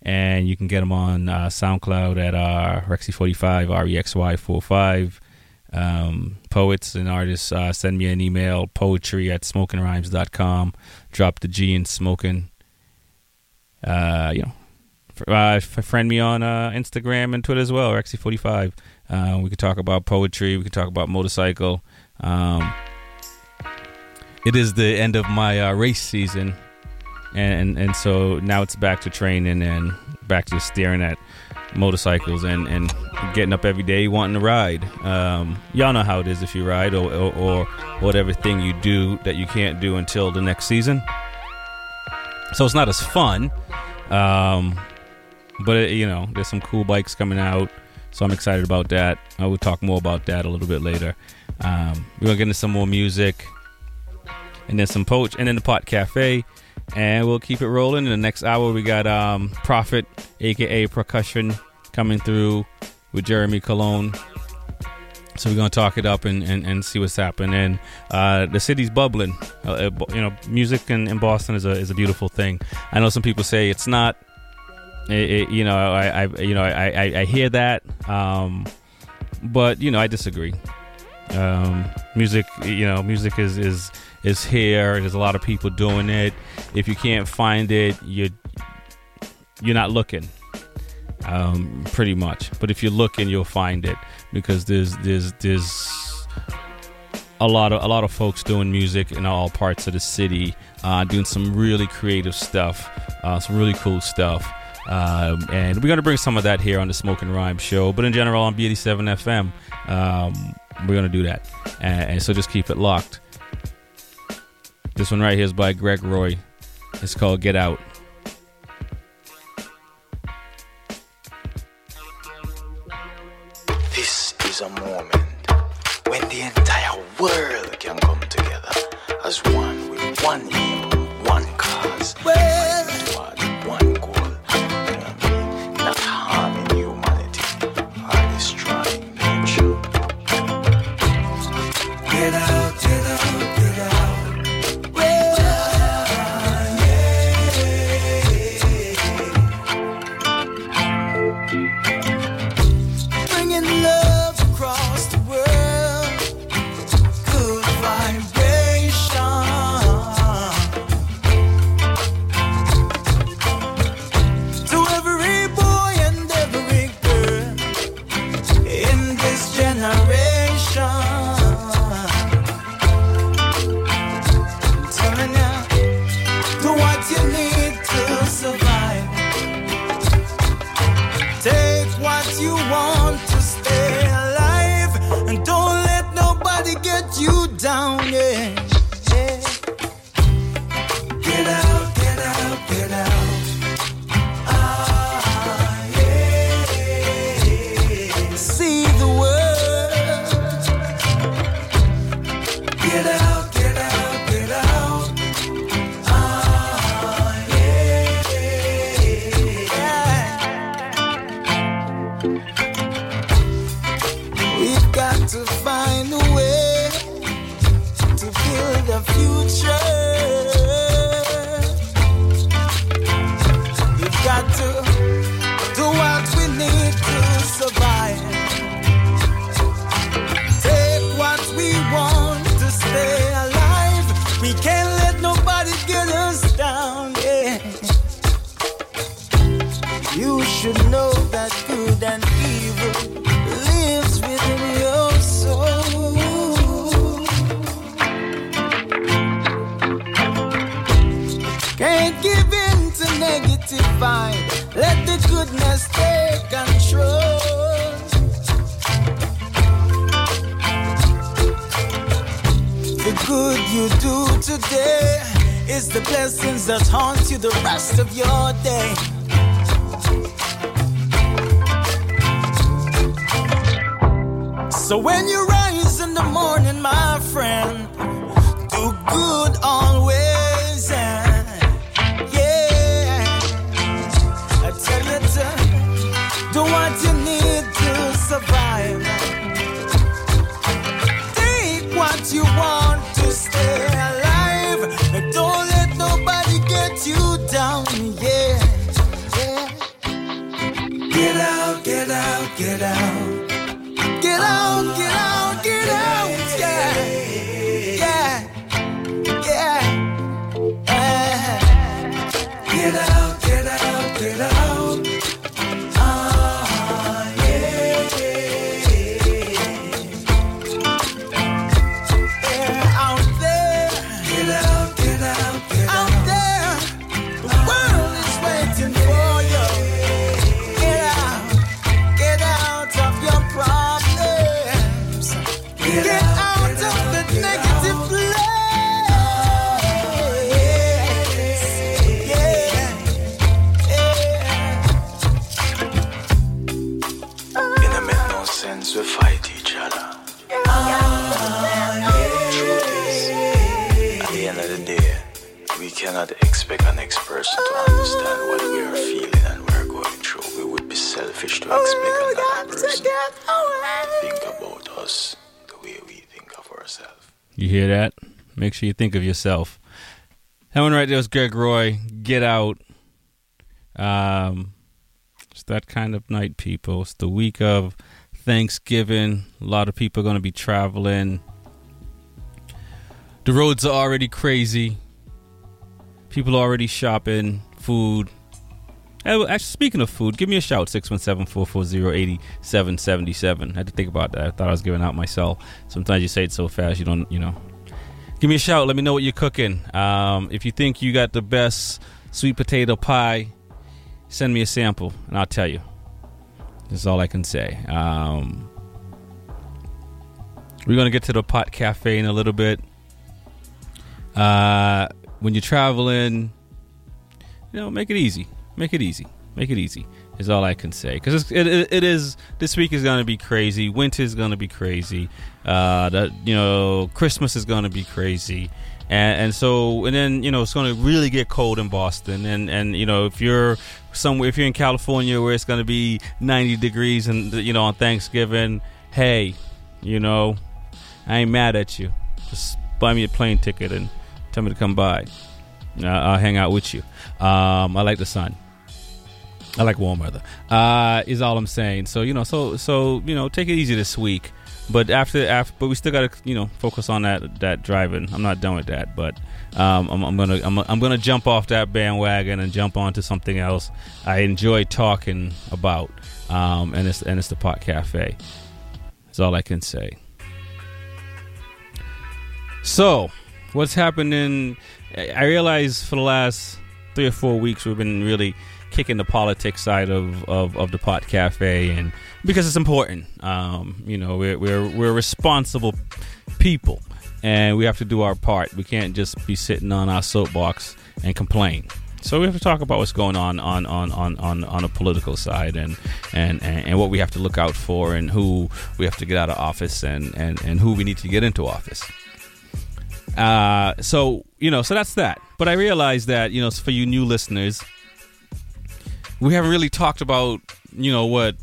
Speaker 1: and you can get them on uh, SoundCloud at uh, Rexy45, REXY45. Um, poets and artists, uh, send me an email, poetry at smokingrhymes.com. Drop the G in smoking. Uh, you know, uh, friend me on uh, Instagram and Twitter as well, Rexy45. Uh, we could talk about poetry. We could talk about motorcycle. Um, it is the end of my uh, race season, and and so now it's back to training and back to staring at motorcycles and and getting up every day wanting to ride. Um, y'all know how it is if you ride or, or or whatever thing you do that you can't do until the next season. So it's not as fun, um, but it, you know there's some cool bikes coming out, so I'm excited about that. I will talk more about that a little bit later. Um, we're gonna get into some more music and then some poach, and then the pot cafe, and we'll keep it rolling. In the next hour, we got um, Prophet, aka Percussion, coming through with Jeremy Cologne. So we're gonna talk it up and, and, and see what's happening. Uh, the city's bubbling. Uh, you know, music in, in Boston is a is a beautiful thing. I know some people say it's not. It, it- you know, I, I you know I, I, I hear that, um, but you know I disagree. Um, music, you know, music is is is here. There's a lot of people doing it. If you can't find it, you you're not looking. Um, pretty much. But if you're looking, you'll find it because there's there's there's a lot of a lot of folks doing music in all parts of the city, uh, doing some really creative stuff, uh, some really cool stuff. Um, and we're gonna bring some of that here on the Smoke and Rhyme show. But in general, on B87 FM, um, we're gonna do that. And, and so just keep it locked. This one right here is by Greg Roy. It's called Get Out.
Speaker 17: This is a moment when the entire world can come together as one with one aim, one cause, well, We fight each other. Ah, Truth is, at the end of the day, we cannot
Speaker 5: expect the next person to understand what we are feeling and we are going through. We would be selfish to expect another person to think about us the way we think of ourselves.
Speaker 1: You hear that? Make sure you think of yourself. That one right there was Greg Roy. Get out. Um, it's that kind of night, people. It's the week of Thanksgiving. A lot of people are going to be traveling. The roads are already crazy. People are already shopping food. Actually, speaking of food, give me a shout 617-440-8777. I had to think about that. I thought I was giving out myself. Sometimes you say it so fast you don't, you know. Give me a shout. Let me know what you're cooking. Um, if you think you got the best sweet potato pie, send me a sample and I'll tell you. That's all I can say. Um, we're going to get to the Pot Cafe in a little bit. Uh, when you're traveling, you know, make it easy. Make it easy. Make it easy is all I can say. Because it, it, it is this week is going to be crazy. Winter is going to be crazy. Uh, the, you know, Christmas is going to be crazy. And, and so, and then you know, it's going to really get cold in Boston. And and you know, if you're somewhere, if you're in California where it's going to be 90 degrees and you know on Thanksgiving, hey, you know, I ain't mad at you. Just buy me a plane ticket and tell me to come by. Uh, I'll hang out with you. Um, I like the sun. I like warm weather. Uh, is all I'm saying. So you know, so so you know, take it easy this week. But after after, but we still got to you know focus on that that driving. I'm not done with that, but um, I'm, I'm gonna I'm, I'm gonna jump off that bandwagon and jump onto something else. I enjoy talking about, um, and it's and it's the Pot Cafe. That's all I can say. So, what's happening? I realize for the last three or four weeks we've been really kicking the politics side of, of, of the pot cafe and because it's important um, you know we're, we're, we're responsible people and we have to do our part. We can't just be sitting on our soapbox and complain. So we have to talk about what's going on on, on, on, on, on a political side and, and, and, what we have to look out for and who we have to get out of office and, and, and who we need to get into office. Uh, so you know, so that's that. But I realize that you know, for you new listeners, we haven't really talked about you know what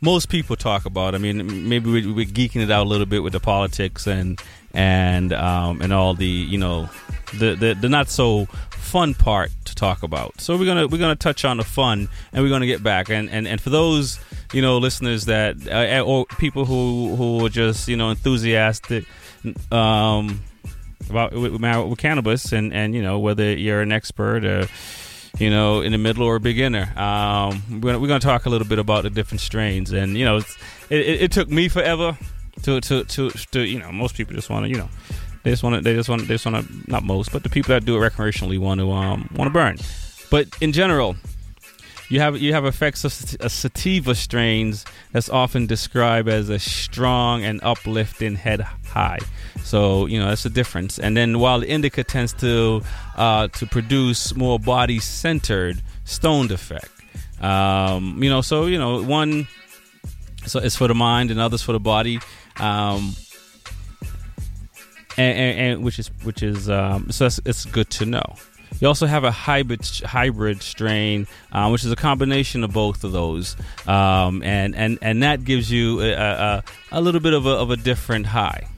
Speaker 1: most people talk about. I mean, maybe we're, we're geeking it out a little bit with the politics and and um, and all the you know the, the the not so fun part to talk about. So we're gonna we're gonna touch on the fun and we're gonna get back and and, and for those you know listeners that uh, or people who who are just you know enthusiastic. Um, about with, with cannabis and and you know whether you're an expert or you know in the middle or beginner. Um, we're we're gonna talk a little bit about the different strains. And you know it, it, it took me forever to to to, to you know most people just want to you know they just want to they just want they just want to not most but the people that do it recreationally want to um want to burn. But in general you have you have effects of sativa strains that's often described as a strong and uplifting head high. So you know that's the difference. And then while the indica tends to uh, to produce more body centered stoned effect. Um, you know, so you know one so it's for the mind and others for the body. Um, and, and, and which is which is um, so it's good to know. You also have a hybrid hybrid strain, uh, which is a combination of both of those, um, and and and that gives you a, a, a little bit of a, of a different high.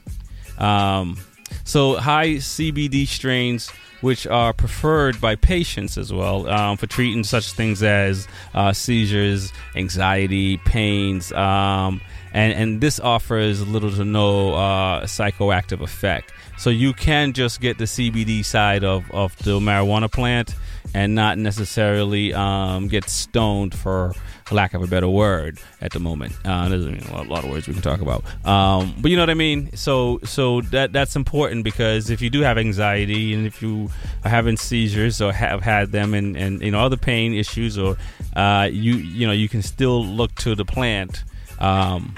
Speaker 1: Um, so high CBD strains which are preferred by patients as well um, for treating such things as uh, seizures, anxiety, pains, um, and and this offers little to no uh, psychoactive effect. So you can just get the CBD side of, of the marijuana plant and not necessarily um, get stoned for lack of a better word at the moment. Uh, there's a lot, a lot, of words we can talk about, um, but you know what I mean. So so that that's important because if you do have anxiety and if you are having seizures or have had them and, and you know other pain issues or uh, you you know you can still look to the plant. Um,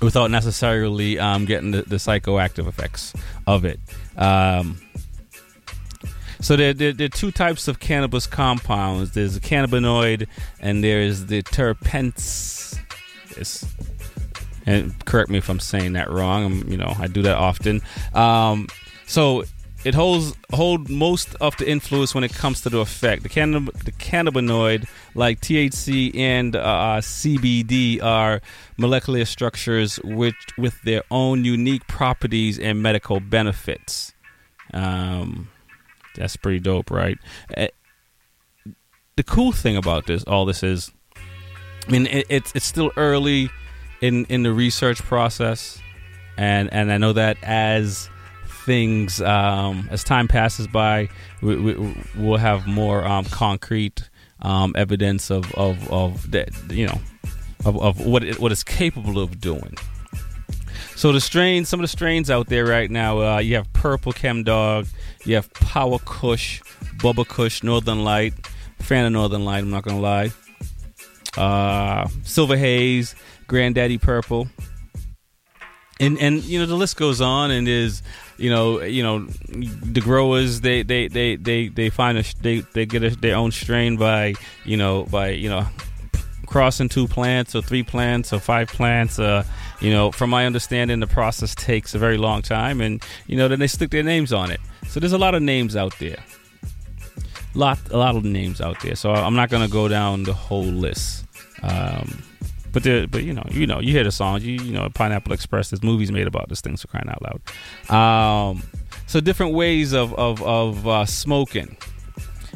Speaker 1: without necessarily um, getting the, the, psychoactive effects of it. Um, so there, there, there, are two types of cannabis compounds. There's a cannabinoid, and there's the terpents. And correct me if I'm saying that wrong. I'm, you know, I do that often. Um, so it holds hold most of the influence when it comes to the effect. The, cannab- the cannabinoid, like THC and uh, CBD, are molecular structures which with their own unique properties and medical benefits. Um, that's pretty dope, right? Uh, the cool thing about this, all this is, I mean, it, it's it's still early in in the research process, and and I know that as things um, as time passes by, we, we, we'll have more um, concrete um, evidence of of of that you know of, of what it, what it's capable of doing. So the strains, some of the strains out there right now, uh, you have Purple Chem Dog, you have Power Kush, Bubba Kush, Northern Light. Fan of Northern Light, I'm not gonna lie. Uh, Silver Haze, Granddaddy Purple, and and you know the list goes on, and is you know you know the growers they they they they they find a they they get a, their own strain by you know by you know crossing two plants or three plants or five plants. Uh, you know, from my understanding, the process takes a very long time, and you know then they stick their names on it. So there's a lot of names out there. Lot a lot of names out there. So I'm not gonna go down the whole list. Um, but there, but you know, you know, you hear the songs. You you know, Pineapple Express. There's movies made about this thing. So crying out loud. Um, so different ways of of of uh, smoking.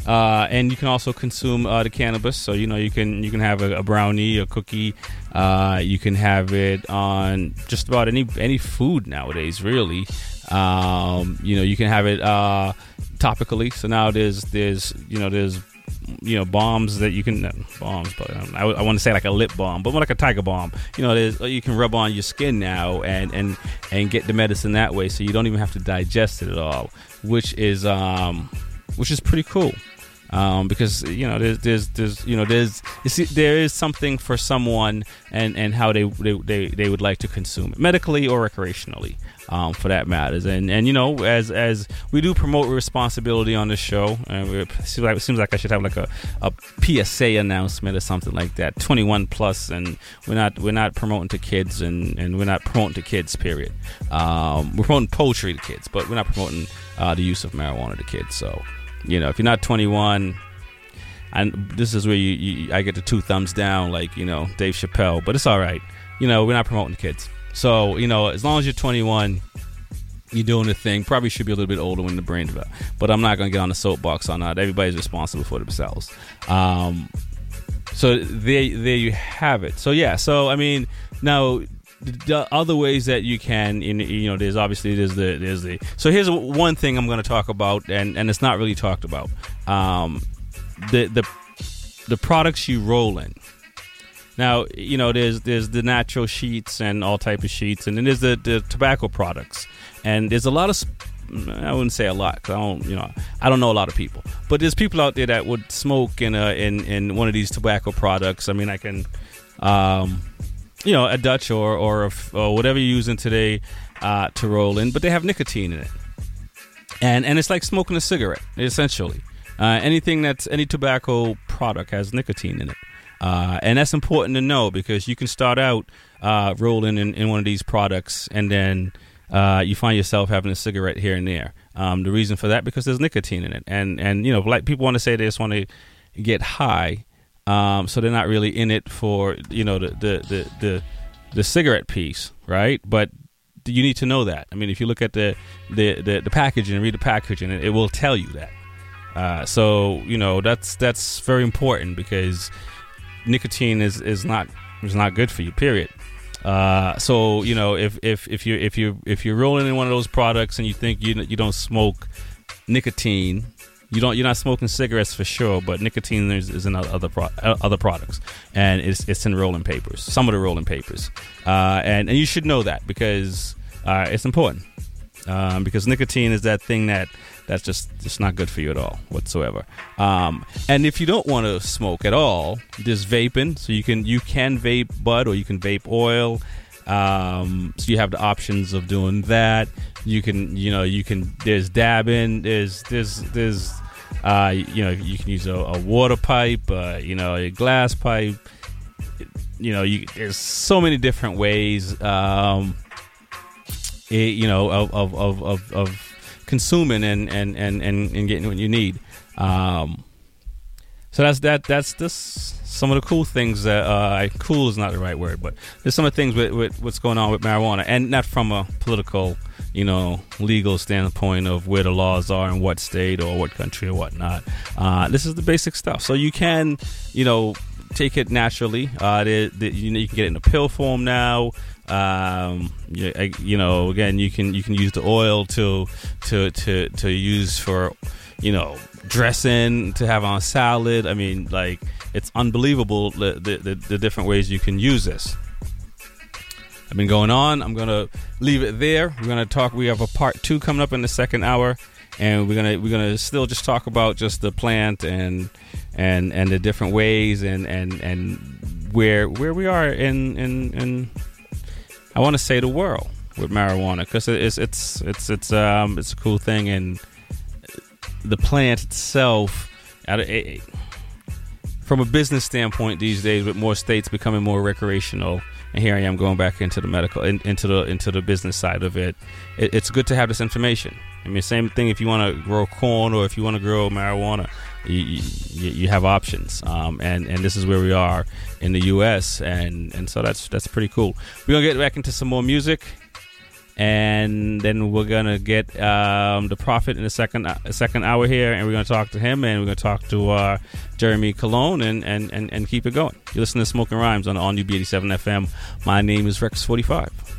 Speaker 1: Uh, and you can also consume uh, the cannabis. So you know you can you can have a, a brownie, a cookie. Uh, you can have it on just about any any food nowadays. Really, um, you know you can have it uh, topically. So now there's there's you know there's you know bombs that you can uh, bombs, but um, I, I want to say like a lip balm, but more like a tiger balm. You know, there's, you can rub on your skin now and and and get the medicine that way, so you don't even have to digest it at all, which is um which is pretty cool. Um, because you know there's there's there's you know there's see, there is something for someone and and how they they, they, they would like to consume it medically or recreationally um, for that matters. And and you know as as we do promote responsibility on this show and it seems like, it seems like I should have like a, a PSA announcement or something like that 21 plus and we're not we're not promoting to kids and and we're not promoting to kids period. Um, we're promoting poetry to kids but we're not promoting uh, the use of marijuana to kids so you know, if you're not 21, and this is where you, you, I get the two thumbs down, like you know Dave Chappelle. But it's all right. You know, we're not promoting kids, so you know, as long as you're 21, you're doing the thing. Probably should be a little bit older when the brain develops. But I'm not gonna get on the soapbox on that. Everybody's responsible for themselves. Um, so there, there you have it. So yeah. So I mean, now the other ways that you can in, you know there's obviously there's the there's the so here's one thing i'm going to talk about and and it's not really talked about um the the the products you roll in now you know there's there's the natural sheets and all type of sheets and then there's the the tobacco products and there's a lot of I wouldn't say a lot. Cause I don't, you know, I don't know a lot of people, but there's people out there that would smoke in a in in one of these tobacco products. I mean, I can, um, you know, a Dutch or or, or whatever you're using today uh, to roll in, but they have nicotine in it, and and it's like smoking a cigarette essentially. Uh, anything that's any tobacco product has nicotine in it, uh, and that's important to know because you can start out uh, rolling in, in one of these products, and then uh, you find yourself having a cigarette here and there. Um, the reason for that because there's nicotine in it, and and you know, like people want to say they just want to get high. Um, so they're not really in it for you know the the, the the the cigarette piece, right? But you need to know that. I mean, if you look at the the the, the packaging and read the packaging, it, it will tell you that. Uh, so you know that's that's very important because nicotine is is not is not good for you. Period. Uh, so you know if if if you if you if you're rolling in one of those products and you think you you don't smoke nicotine, you don't you're not smoking cigarettes for sure, but nicotine is, is in other pro- other products, and it's it's in rolling papers. Some of the rolling papers, uh, and and you should know that because uh, it's important. Um, because nicotine is that thing that that's just just not good for you at all whatsoever. Um, and if you don't want to smoke at all, there's vaping. So you can you can vape bud or you can vape oil. Um, so you have the options of doing that. You can you know you can there's dabbing. There's there's there's uh, you know you can use a, a water pipe. Uh, you know a glass pipe. You know you there's so many different ways. Um, it, you know of of, of, of, of
Speaker 11: consuming and and and and, and getting what you need. Um, so that's that. That's this. Some of the cool things that uh, cool is not the right word, but there's some of the things with, with what's going on with marijuana, and not from a political, you know, legal standpoint of where the laws are in what state or what country or whatnot. Uh, this is the basic stuff. So you can, you know, take it naturally. Uh, they, they, you, know, you can get it in a pill form now. Um, you, I- you know, again, you can you can use the oil to to to to use for, you know, dressing to have on salad. I mean, like it's unbelievable the the, the, different ways you can use this. I've been going on. I'm gonna leave it there. We're gonna talk. We have a part two coming up in the second hour, and we're gonna we're gonna still just talk about just the plant and and and the different ways and and and where where we are in in in I want to say the world with marijuana because it's it's it's it's um it's a cool thing and the plant itself from a business standpoint these days with more states becoming more recreational and here I am going back into the medical in, into the into the business side of it. it it's good to have this information. I mean same thing if you want to grow corn or if you want to grow marijuana you, you, you have options. Um, and and this is where we are in the US and and so that's that's pretty cool. We're gonna get back into some more music and then we're gonna get um, the prophet in the second uh, second hour here, and we're gonna talk to him, and we're gonna talk to uh, Jeremy Cologne, and, and, and, and keep it going. You listen to Smoking Rhymes on All New B87 FM. My name is Rex Forty Five.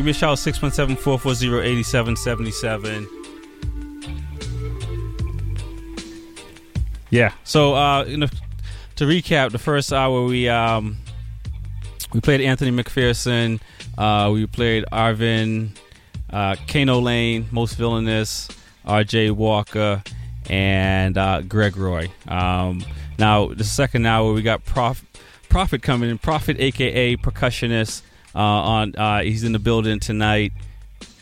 Speaker 1: Give me a shout 617-440-8777. Yeah. So uh, you know, to recap, the first hour we um, we played Anthony McPherson, uh, we played Arvind, uh, Kano Lane, Most Villainous, R.J. Walker, and uh, Greg Roy. Um, now the second hour we got Prof- coming in, Prophet aka percussionist. Uh, on uh, he's in the building tonight.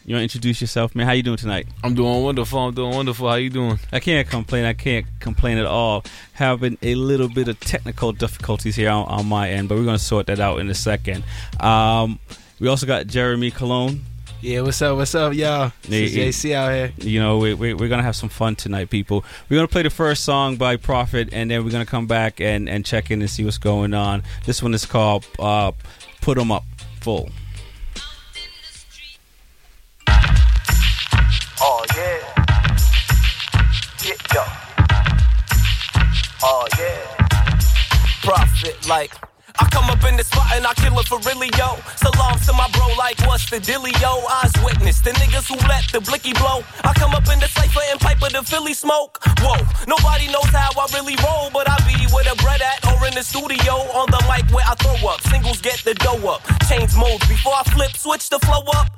Speaker 1: You want to introduce yourself, man? How you doing tonight?
Speaker 8: I'm doing wonderful. I'm doing wonderful. How you doing?
Speaker 1: I can't complain. I can't complain at all. Having a little bit of technical difficulties here on, on my end, but we're going to sort that out in a second. Um, we also got Jeremy Cologne.
Speaker 19: Yeah, what's up? What's up, y'all? Is JC out here.
Speaker 1: You know, we, we, we're going to have some fun tonight, people. We're going to play the first song by Prophet, and then we're going to come back and, and check in and see what's going on. This one is called uh, Put 'em Up Full.
Speaker 20: Oh yeah. Yeah, yo. Oh yeah.
Speaker 21: Prophet like. I come up in the spot and I kill it for really, yo. Salams to my bro, like, what's the dealio? Eyes witness, the niggas who let the blicky blow. I come up in the cypher and pipe of the Philly smoke. Whoa, nobody knows how I really roll, but I be where the bread at or in the studio. On the mic where I throw up, singles get the dough up. Change modes before I flip, switch the flow up.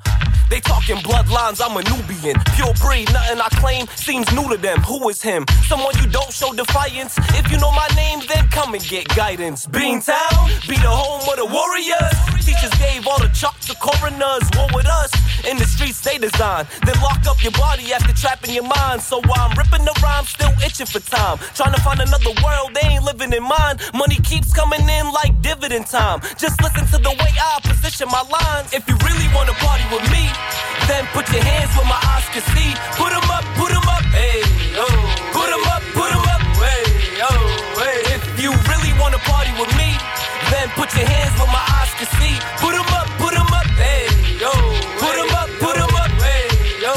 Speaker 21: They talking bloodlines, I'm a Nubian. Pure breed, nothing I claim seems new to them. Who is him? Someone you don't show defiance. If you know my name, then come and get guidance. Beantown, be the home of the warriors. Teachers gave all the chalk to coroners. War with us in the streets they design. Then lock up your body after trapping your mind. So while I'm ripping the rhyme, still itching for time. Trying to find another world, they ain't living in mine. Money keeps coming in like dividend time. Just listen to the way I position my lines. If you really wanna party with me, then put your hands where my eyes can see. Put 'em up, put 'em up, hey, oh. Put 'em up, put 'em up, hey, oh, hey. If you really wanna party with me, then put your hands where my eyes can see. Put 'em up, put 'em up, hey, yo. Put 'em up, put 'em up, hey, yo,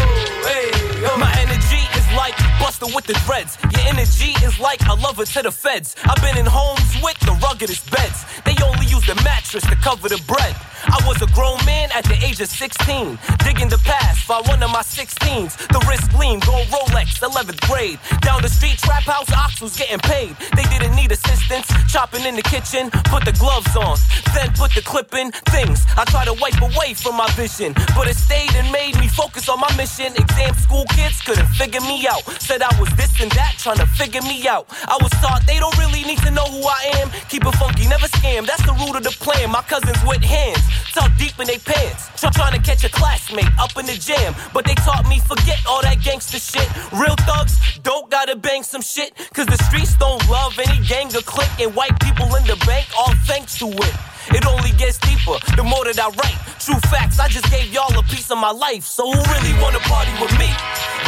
Speaker 21: hey, yo. My energy is like Buster with the dreads. Your energy is like a lover to the feds. I've been in homes with the ruggedest beds. They only use the mattress to cover the bread. I was a grown man at the age of 16, digging the past by one of my 16s. The wrist gleam, gold Rolex, 11th grade. Down the street, trap house, ox was getting paid. They didn't need assistance, chopping in the kitchen, put the gloves on, then put the clip in. Things I tried to wipe away from my vision, but it stayed and made me focus on my mission. Exam school kids couldn't figure me out. Said I was this and that, trying to figure me out. I was taught they don't really need to know who I am. Keep it funky, never scam. That's the root of the plan. My cousins with hands, tucked deep in their pants. Try, trying to catch a classmate up in the jam. But they taught me forget all that gangster shit. Real thugs don't gotta bang some shit. Cause the streets don't love any gang or clique. And white people in the bank, all thanks to it. It only gets deeper the more that I write. True facts, I just gave y'all a piece of my life. So who really wanna party with me?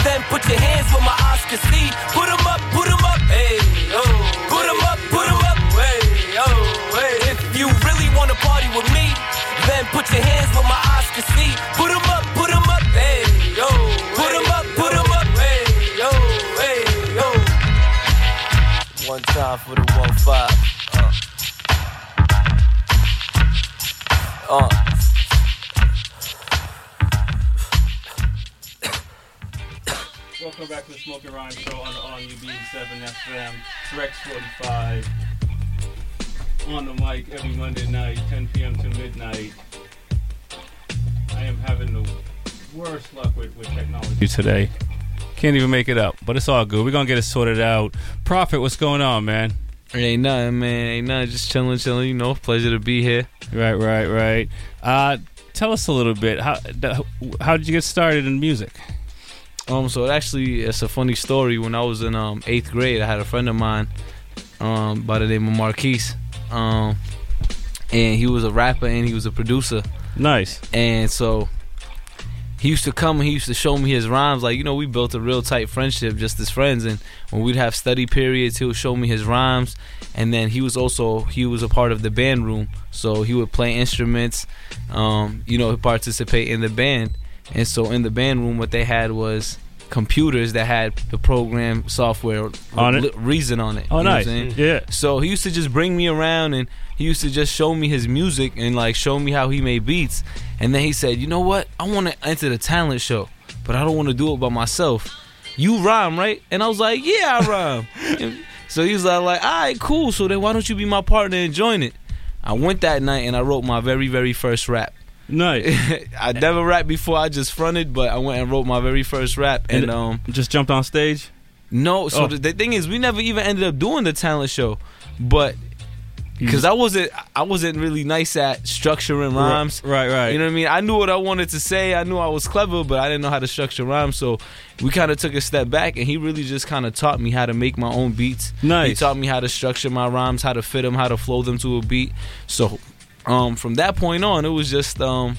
Speaker 21: Then put your hands where my eyes can see. Put 'em up, put 'em up, hey, yo. Put 'em up, put 'em up, hey, yo, hey. If you really wanna party with me, then put your hands where my eyes can see. Put 'em up, put 'em up, hey, yo. Put 'em up, put 'em up, hey, yo, hey, yo.
Speaker 22: One time for the one five. Uh. Uh.
Speaker 1: Welcome back to the Smoking Rhyme Show on the on UB7 FM. Rex 45 on the mic every Monday night, 10 p.m. to midnight. I am having the worst luck with, with technology today. Can't even make it up, but it's all good. We're gonna get it sorted out. Prophet, what's going on, man?
Speaker 8: Ain't nothing, man. Ain't nothing. Just chilling, chilling. You know, pleasure to be here.
Speaker 1: Right, right, right. Uh, tell us a little bit. How how did you get started in music?
Speaker 8: Um, so it actually, it's a funny story. When I was in um eighth grade, I had a friend of mine, um, by the name of Marquise, um, and he was a rapper and he was a producer.
Speaker 1: Nice.
Speaker 8: And so he used to come and he used to show me his rhymes. Like, you know, we built a real tight friendship just as friends. And when we'd have study periods, he would show me his rhymes. And then he was also, he was a part of the band room. So he would play instruments, um, you know, participate in the band. And so in the band room, what they had was computers that had the program software
Speaker 1: On it?
Speaker 8: Reason on it.
Speaker 1: Oh,
Speaker 8: You know what I'm
Speaker 1: nice.
Speaker 8: saying?
Speaker 1: Yeah.
Speaker 8: So he used to just bring me around and he used to just show me his music and like show me how he made beats. And then he said, "You know what? I want to enter the talent show, but I don't want to do it by myself. You rhyme, right?" And I was like, "Yeah, I rhyme." And so he was like, "All right, cool. So then why don't you be my partner and join it?" I went that night and I wrote my very very first rap.
Speaker 1: Nice.
Speaker 8: I never rapped before. I just fronted, but I went and wrote my very first rap and,
Speaker 1: And
Speaker 8: um
Speaker 1: just jumped on stage.
Speaker 8: no, so
Speaker 1: Oh.
Speaker 8: the, the thing is, we never even ended up doing the talent show, but because I wasn't, I wasn't really nice at structuring rhymes.
Speaker 1: Right, right.
Speaker 8: You know what I mean? I knew what I wanted to say. I knew I was clever, but I didn't know how to structure rhymes. So we kind of took a step back, and he really just kind of taught me how to make my own beats.
Speaker 1: Nice.
Speaker 8: He taught me how to structure my rhymes, how to fit them, how to flow them to a beat. So um, from that point on, it was just. Um,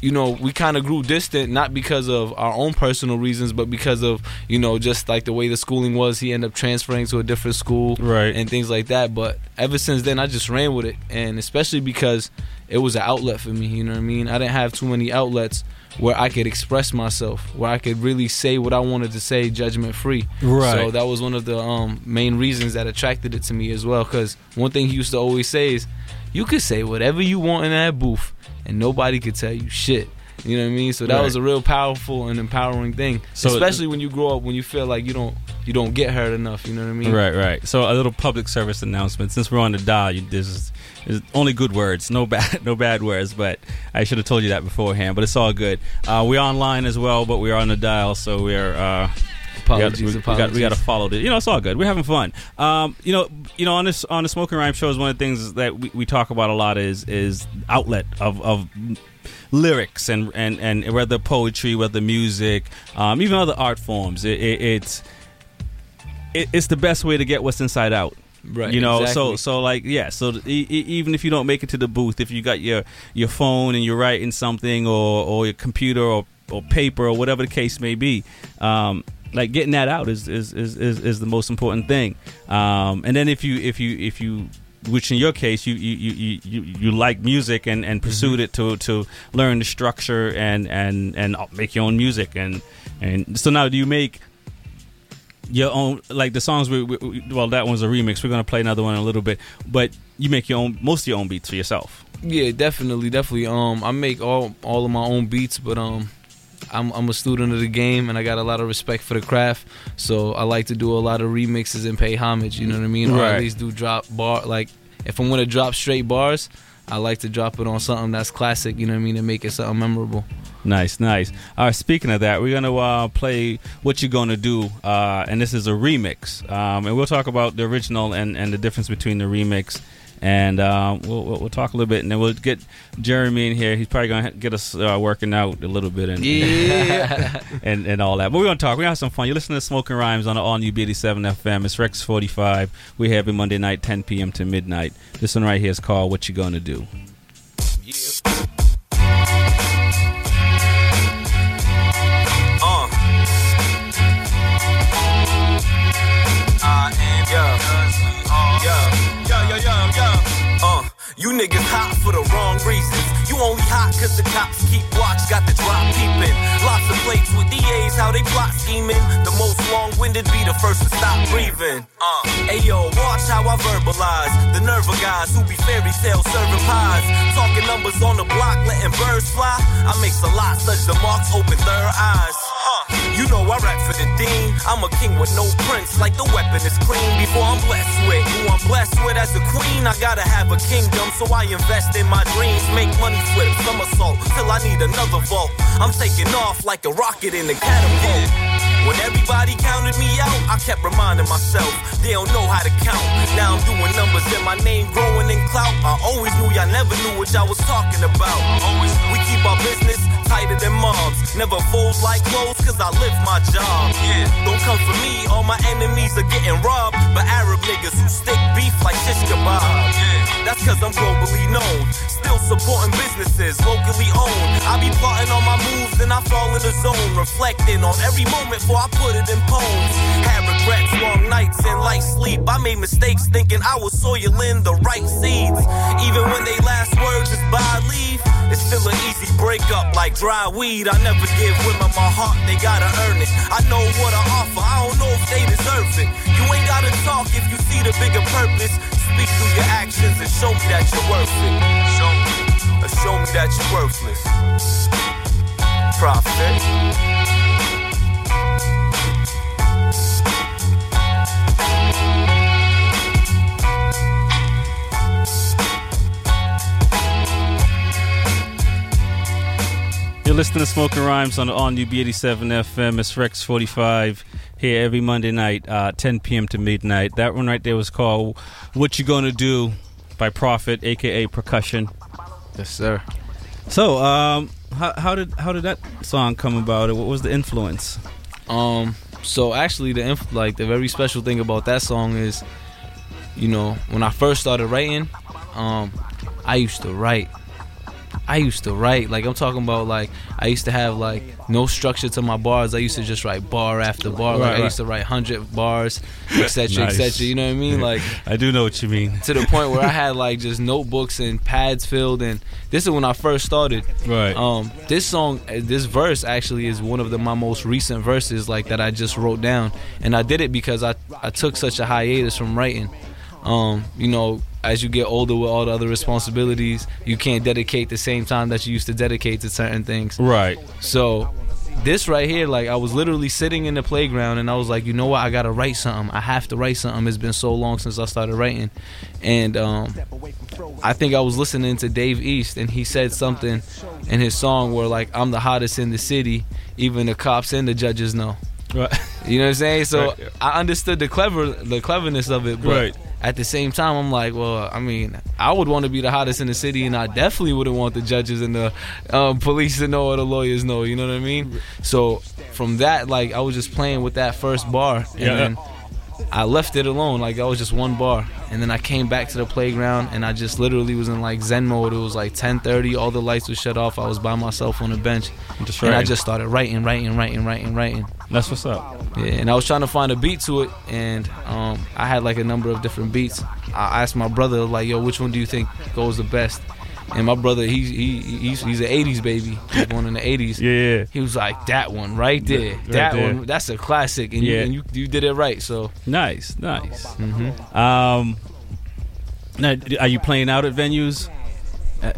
Speaker 8: you know, we kind of grew distant, not because of our own personal reasons, but because of, you know, just like the way the schooling was. He ended up transferring to a different school.
Speaker 1: Right.
Speaker 8: And things like that. But ever since then, I just ran with it. And especially because it was an outlet for me, you know what I mean? I didn't have too many outlets where I could express myself, where I could really say what I wanted to say judgment free.
Speaker 1: Right.
Speaker 8: So that was one of the um, main reasons that attracted it to me as well. Because one thing he used to always say is, you could say whatever you want in that booth, and nobody could tell you shit. You know what I mean? So that
Speaker 1: Right.
Speaker 8: was a real powerful and empowering thing.
Speaker 1: So-
Speaker 8: Especially when you grow up, when you feel like you don't you don't get hurt enough. You know what I mean?
Speaker 1: Right, right. So a little public service announcement. Since we're on the dial, you, this is, is only good words, no bad, no bad words. But I should have told you that beforehand. But it's all good. Uh, we're online as well, but we're on the dial, so we're. Uh,
Speaker 8: Apologies,
Speaker 1: we, got, we, got, we got to follow this. You know, it's all good. We're having fun. Um, you know, you know, on this on the Smoking Rhyme shows, one of the things that we, we talk about a lot is is outlet of of lyrics and and and whether poetry, whether music, um, even other art forms. It, it, it's it, it's the best way to get what's inside out.
Speaker 8: Right,
Speaker 1: You know,
Speaker 8: exactly.
Speaker 1: so so like yeah, so e- e- even if you don't make it to the booth, if you got your your phone and you're writing something or or your computer or or paper or whatever the case may be, um, like getting that out is is, is, is is the most important thing. Um, and then if you if you if you which in your case you you you you, you like music and and pursued it to to learn the structure and and and make your own music. And and so now do you make your own like the songs we, we well that one's a remix. We're gonna play another one in a little bit. But you make your own most of your own beats for yourself.
Speaker 8: Yeah, definitely, definitely. Um, I make all all of my own beats, but um, I'm I'm a student of the game, and I got a lot of respect for the craft. So I like to do a lot of remixes and pay homage. You know what I mean? Or
Speaker 1: Right.
Speaker 8: at least do drop bar. Like if I'm gonna drop straight bars, I like to drop it on something that's classic. You know what I mean? And make it something memorable.
Speaker 1: Nice, nice. All right, speaking of that, we're gonna uh, play "What you're Gonna Do," uh, and this is a remix, um, and we'll talk about the original and, and the difference between the remix, and um, we'll, we'll we'll talk a little bit, and then we'll get Jeremy in here. He's probably gonna get us uh, working out a little bit, and
Speaker 8: Yeah.
Speaker 1: and and all that. But we're gonna talk. We're gonna have some fun. You listen to Smoking Rhymes on the All New B87 FM. It's Rex 45. We have it Monday night, 10 p.m. to midnight. This one right here is called "What You Gonna Do."
Speaker 21: Uh. You niggas hot for the wrong reasons. You only hot cause the cops keep watch, got the drop peeping. Lots of plates with DAs, how they plot scheming. The most long winded be the first to stop breathing. Uh. Ayo, watch how I verbalize. The nerve of guys who be fairy tale serving pies. Talking numbers on the block, letting birds fly. I make a lot such the marks open third eyes. Huh. You know I rap for the dean. I'm a king with no prince, like the weapon is clean before I'm blessed with. Who I'm blessed with as a queen, I gotta have a kingdom, so I invest in my dreams. Make money flip, somersault, till I need another vault. I'm taking off like a rocket in a catapult. When everybody counted me out, I kept reminding myself they don't know how to count. Now I'm doing numbers and my name growing in clout. I always knew y'all never knew what y'all was talking about. Always, we keep our business tighter than mobs. Never fold like clothes, cause I live my job. Yeah, don't come for me, all my enemies are getting robbed. But Arab niggas who stick beef like shish kebab. Yeah, that's cause I'm globally known. Still supporting businesses locally owned. I be plotting on my moves and I fall in the zone. Reflecting on every moment before I put it in poems. Had regrets, long nights and light sleep. I made mistakes thinking I was soiling the right seeds. Even when they last words is bye leave, it's still an easy breakup like dry weed. I never give women my heart, they gotta earn it. I know what I offer, I don't know if they deserve it. You ain't gotta talk if you see the bigger purpose. Speak through your actions and show me that you're worth it. Show me, uh, show me that you're worthless. Prophet.
Speaker 1: You're listening to Smoking Rhymes on the All New B87 FM. It's Rex 45 here every Monday night, uh, 10 p.m. to midnight. That one right there was called "What You Gonna Do" by Prophet, aka Percussion.
Speaker 8: Yes, sir.
Speaker 1: So, um, how, how did how did that song come about? What was the influence?
Speaker 8: Um, so actually, the inf- like the very special thing about that song is, you know, when I first started writing, um, I used to write. I used to write like I'm talking about like I used to have like no structure to my bars. I used to just write bar after bar. Like
Speaker 1: Right,
Speaker 8: I used to write hundred bars, etc.,
Speaker 1: Nice.
Speaker 8: etc. You know what I mean? Like
Speaker 1: I do know what you mean.
Speaker 8: to the point where I had like just notebooks and pads filled. And this is when I first started.
Speaker 1: Right.
Speaker 8: Um, this song, uh, this verse actually is one of the my most recent verses like that I just wrote down, and I did it because I I took such a hiatus from writing. Um, you know, as you get older with all the other responsibilities, you can't dedicate the same time that you used to dedicate to certain things.
Speaker 1: Right.
Speaker 8: So this right here, like I was literally sitting in the playground and I was like, you know what, I gotta write something. I have to write something. It's been so long since I started writing. And um I think I was listening to Dave East and he said something in his song where like I'm the hottest in the city, even the cops and the judges know.
Speaker 1: Right.
Speaker 8: You know what I'm saying? So
Speaker 1: Right.
Speaker 8: I understood the clever the cleverness of it, but
Speaker 1: Right.
Speaker 8: at the same time I'm like, well, I mean, I would want to be the hottest in the city and I definitely wouldn't want the judges and the um, police to know or the lawyers know, you know what I mean? So from that like I was just playing with that first bar and
Speaker 1: Yeah.
Speaker 8: then I left it alone. Like I was just one bar, and then I came back to the playground, and I just literally was in like Zen mode. It was like 10:30, all the lights were shut off. I was by myself on the bench,
Speaker 1: Just
Speaker 8: and I just started writing, writing, writing, writing, writing.
Speaker 1: That's what's up.
Speaker 8: Yeah, and I was trying to find a beat to it, and um, I had like a number of different beats. I asked my brother like, "Yo, which one do you think goes the best?" And my brother, he's he, he's he's an '80s baby. He's born in the '80s.
Speaker 1: Yeah,
Speaker 8: He was like, "That one right there,
Speaker 1: Right
Speaker 8: that
Speaker 1: there.
Speaker 8: one, that's a classic." And, you,
Speaker 1: Yeah.
Speaker 8: and you you did it right. So
Speaker 1: Nice, nice.
Speaker 8: Mhm.
Speaker 1: Um, now, are you playing out at venues? Uh,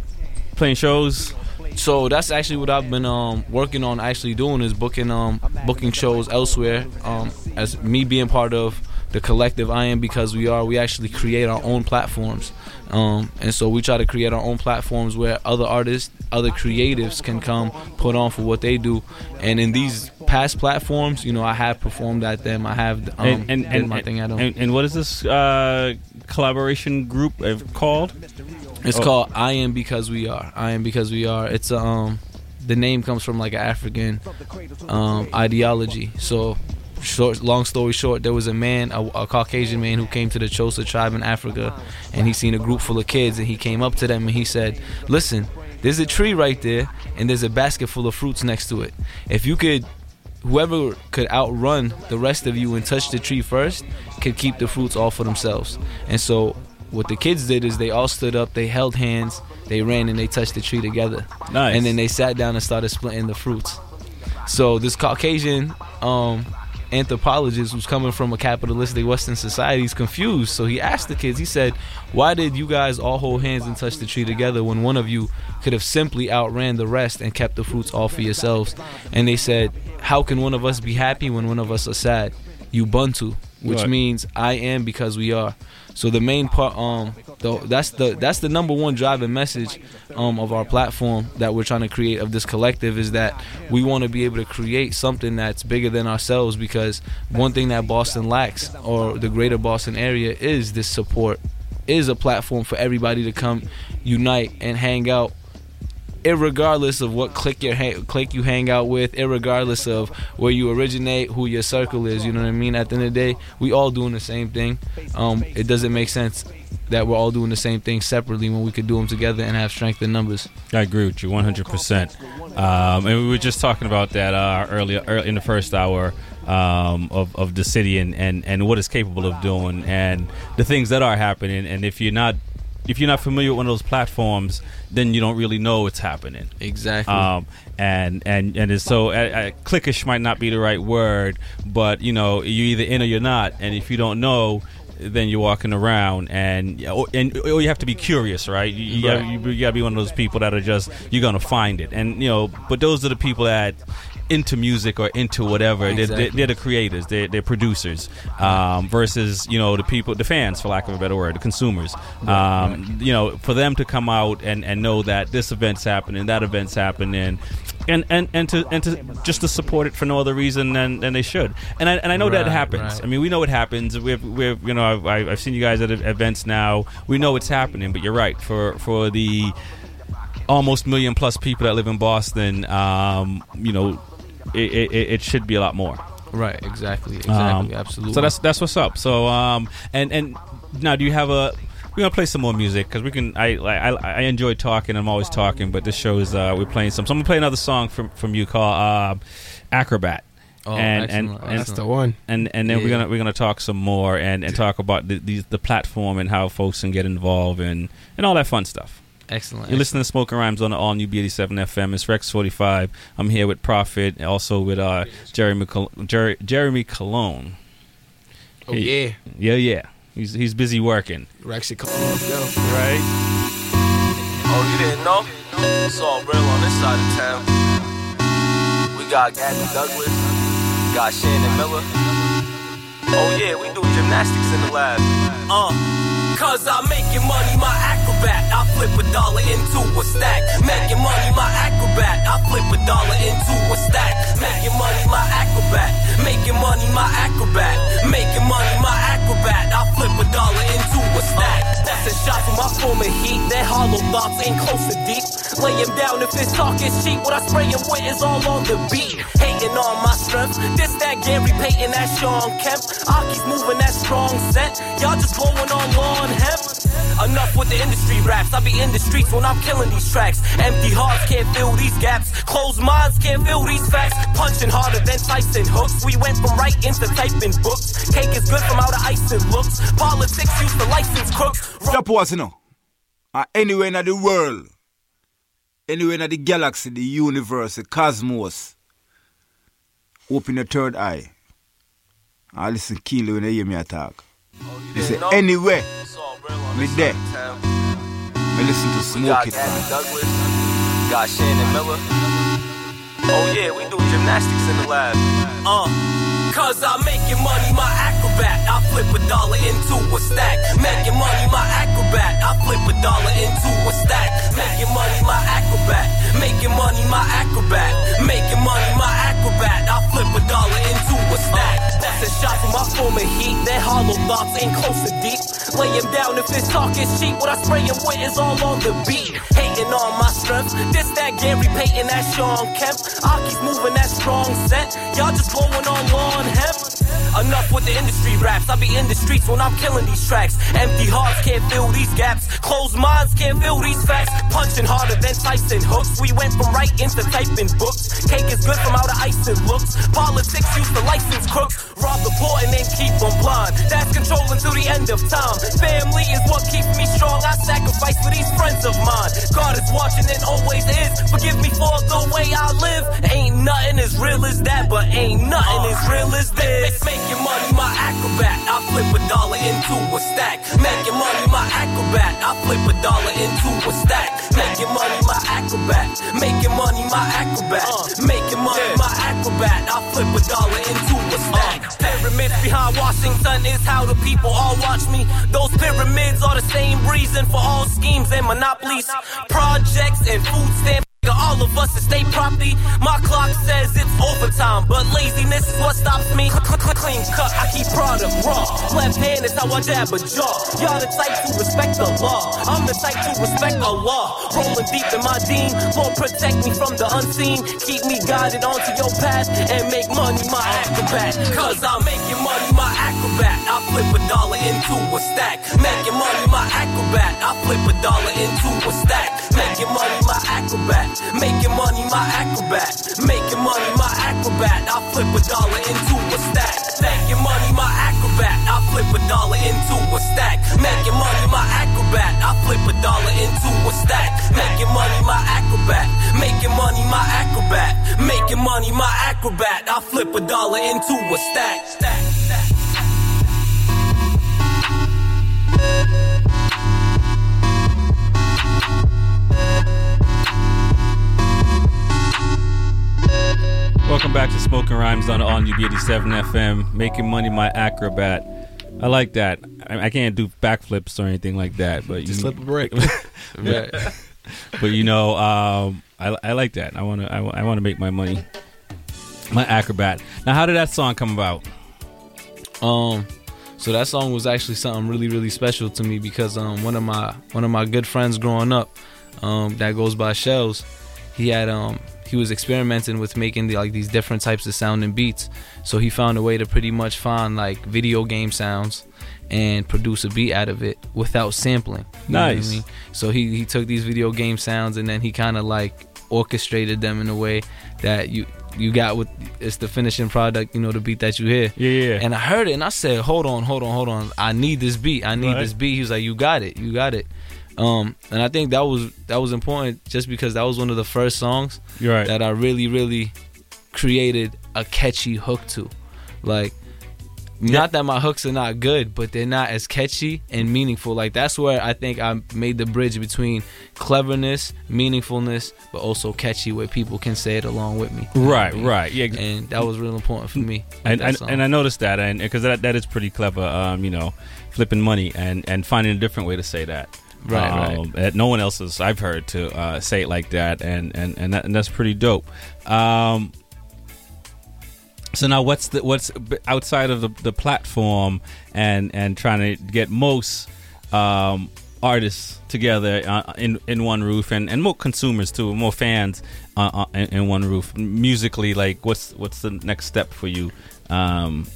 Speaker 1: playing shows?
Speaker 8: So that's actually what I've been um, working on. Actually doing is booking um, booking shows elsewhere. Um, as me being part of the collective, I am because we are. We actually create our own platforms, um, and so we try to create our own platforms where other artists, other creatives can come put on for what they do. And in these past platforms, you know, I have performed at them. I have um,
Speaker 1: and, and,
Speaker 8: did
Speaker 1: and,
Speaker 8: my thing at them.
Speaker 1: and, and what is this uh, collaboration group uh, called?
Speaker 8: It's
Speaker 1: Oh.
Speaker 8: called I Am Because We Are. I Am Because We Are. It's um the name comes from like an African um ideology. So short long story short, there was a man, a, a Caucasian man who came to the Xhosa tribe in Africa and he seen a group full of kids and he came up to them and he said, "Listen, there's a tree right there and there's a basket full of fruits next to it. If you could whoever could outrun the rest of you and touch the tree first could keep the fruits all for themselves. And so what the kids did is they all stood up, they held hands, they ran and they touched the tree together.
Speaker 1: Nice.
Speaker 8: And then they sat down and started splitting the fruits. So this Caucasian um anthropologist who's coming from a capitalistic Western society is confused. So he asked the kids, he said, Why did you guys all hold hands and touch the tree together when one of you could have simply outran the rest and kept the fruits all for yourselves? And they said, How can one of us be happy when one of us are sad? Ubuntu, which
Speaker 1: Right.
Speaker 8: means I am because we are. So the main part, um, though that's the that's the number one driving message, um, of our platform that we're trying to create of this collective is that we want to be able to create something that's bigger than ourselves because one thing that Boston lacks or the greater Boston area is this support, is a platform for everybody to come unite and hang out irregardless of what clique ha- clique you hang out with, irregardless of where you originate, who your circle is. You know what I mean? At the end of the day, we all doing the same thing. Um, it doesn't make sense that we're all doing the same thing separately when we could do them together and have strength in numbers.
Speaker 1: I agree with you 100%. Um, and we were just talking about that uh, earlier, early in the first hour um, of, of the city and, and, and what it's capable of doing and the things that are happening. And if you're not if you're not familiar with one of those platforms, then you don't really know what's happening.
Speaker 8: Exactly.
Speaker 1: Um, and and and it's so uh, uh, clickish might not be the right word, but you know you're either in or you're not. And if you don't know, then you're walking around and or, and or you have to be curious, right? You, you,
Speaker 8: Right.
Speaker 1: Gotta, you, you gotta be one of those people that are just you're gonna find it, and you know. But those are the people that into music or into whatever. They're, they're, they're the creators. They're, they're producers. Um, versus you know the people, the fans, for lack of a better word, the consumers. Um, You know, for them to come out and, and know that this event's happening, that event's happening. And, and, and to and to just to support it for no other reason than, than they should and I, and I know that happens
Speaker 8: right.
Speaker 1: I mean we know it happens we've, we've you know I've, I've I've seen you guys at events now we know it's happening but you're right for for the almost million plus people that live in Boston um, you know it, it, it should be a lot more
Speaker 8: Right. Exactly.
Speaker 1: um,
Speaker 8: Exactly. absolutely.
Speaker 1: So that's that's what's up. So um and and now do you have a we're gonna play some more music because we can. I, like I I enjoy talking. I'm always talking, but this show is uh, we're playing some. So I'm gonna play another song from from you called uh, Acrobat.
Speaker 19: Oh,
Speaker 1: and,
Speaker 19: excellent,
Speaker 1: and, and
Speaker 19: That's the one.
Speaker 1: And and then we're gonna we're gonna talk some more and, and talk about the, the the platform and how folks can get involved and and all that fun stuff.
Speaker 8: Excellent.
Speaker 1: You're listening to Smoking Rhymes on the all new B87 FM. It's Rex 45. I'm here with Prophet, also with uh, Jeremy Col- Jer- Jeremy Cologne.
Speaker 19: Oh, yeah.
Speaker 1: yeah, yeah. He's he's busy working.
Speaker 19: Rexy, come on, let's.
Speaker 1: Right.
Speaker 21: Oh, you didn't know? It's all real on this side of town. We got Gabby Douglas, we got Shannon Miller. Oh yeah, we do gymnastics in the lab. Uh. Cause I'm making money, my acrobat. I flip a dollar into a stack. Making money, my acrobat. I flip a dollar into a stack. Making money, my acrobat. Making money, my acrobat. Making money, my acrobat. I flip a dollar into a stack. That's a shot from my former heat. That hollow thoughts ain't close to deep. Lay him down if his talk is cheap. What I spray him with is all on the beat. Hating on my strength. This that Gary Payton, that Shawn Kemp. Aki's moving that strong set. Y'all just blowing on lawn hemp. Enough with the industry raps. I be in the streets when I'm killing these tracks. Empty hearts can't fill these gaps. Closed minds can't fill these facts. Punching harder than Tyson hooks. We went from writing to typing books. Cake is good from how the icing looks. Politics used to license crooks.
Speaker 11: That was, know. Uh, anywhere in the world, anywhere in the galaxy, the universe, the cosmos, open your third eye. I listen keenly when you hear me talk. You say, anywhere, me there. Me listen to Smoke It.
Speaker 21: Douglas. We got Shannon Miller. Oh yeah, we do gymnastics in the lab. Uh. Cause I'm making money, my acrobat. I flip a dollar into a stack. Making money, my acrobat. I flip a dollar into a stack. Making money, my acrobat. Making money, my acrobat. Making money, my acrobat. I flip a dollar into a stack. That's a shot from my former heat. That hollow thoughts ain't close to deep. Lay him down if his talk is cheap. What I spray him with is all on the beat. Hating on my strength. This that Gary Payton, that Shawn Kemp. I keep moving that strong set. Y'all just blowing on lawn hemp. Enough with the industry raps. I be in the streets when I'm killing these tracks. Empty hearts can't fill these gaps. Closed minds can't fill these facts. Punching harder than Tyson hooks. We went from writing to typing books. Cake is good from how the icing looks. Politics used to license crooks. Rob the poor and then keep them blind. That's control until the end of time. Family is what keeps me strong. I sacrifice for these friends of mine. God is watching and always is. Forgive me for the way I live. Ain't nothing as real as that, but ain't nothing as real as this. Making money, my acrobat. I flip a dollar into a stack. Making money, my acrobat. I flip a dollar into a stack. Making money, my acrobat. Making money, my acrobat. Making money, my acrobat. I flip a dollar into a stack. Uh, pyramids behind Washington is how the people all watch me. Those pyramids are the same reason for all schemes and monopolies, projects and food stamps. All of us is state property. My clock says it's overtime, but laziness is what stops me. Clean cut, I keep product raw. Left hand is how I jab a jaw. Y'all the type to respect the law. I'm the type to respect the law. Rolling deep in my dean. Lord protect me from the unseen. Keep me guided onto your path and make money my acrobat. Cause I'm making money my acrobat. I flip a dollar into a stack. Making money my acrobat. I flip a dollar into a stack. Making money my acrobat. Making money my acrobat. Making money my acrobat. I flip a dollar into a stack. Making money my acrobat. I flip a dollar into a stack. Making money my acrobat. I flip a dollar into a stack. Making money my acrobat. Making money my acrobat. Making money my acrobat. I flip a dollar into a stack. stack, stack.
Speaker 1: Welcome back to Smoking Rhymes on on UB87 FM. Making money, my acrobat. I like that. I, I can't do backflips or anything like that, but you,
Speaker 8: slip a break.
Speaker 1: Yeah. but you know, um, I, I like that. I want to. I, want to make my money. My acrobat. Now, how did that song come about?
Speaker 8: Um, so that song was actually something really, really special to me because um one of my one of my good friends growing up, um that goes by Shells, he had um he was experimenting with making the, like these different types of sound and beats. So he found a way to pretty much find like video game sounds and produce a beat out of it without sampling. You know what I
Speaker 1: Nice.
Speaker 8: mean? So he he took these video game sounds and then he kind of like orchestrated them in a way that you you got with it's the finishing product, you know, the beat that you hear.
Speaker 1: Yeah, yeah.
Speaker 8: And I heard it and I said, "Hold on, hold on, hold on. I need this beat. I need
Speaker 1: Right.
Speaker 8: this beat." He was like, "You got it. You got it." Um, and I think that was that was important just because that was one of the first songs
Speaker 1: right.
Speaker 8: that I really really created a catchy hook to. Like not that my hooks are not good, but they're not as catchy and meaningful. Like that's where I think I made the bridge between cleverness, meaningfulness, but also catchy where people can say it along with me. What I
Speaker 1: Right,
Speaker 8: mean?
Speaker 1: right, yeah.
Speaker 8: And that was real important for me.
Speaker 1: and and, and I noticed that, and because that, that is pretty clever. Um, you know, flipping money and and finding a different way to say that.
Speaker 8: Right, right.
Speaker 1: um, That no one else has I've heard to uh, say it like that, and and and, that, and that's pretty dope. Um, so now, what's the what's outside of the, the platform and and trying to get most? Um, artists together uh, in in one roof, and, and more consumers too, more fans uh, uh, in, in one roof. Musically, like what's what's the next step for you? Um,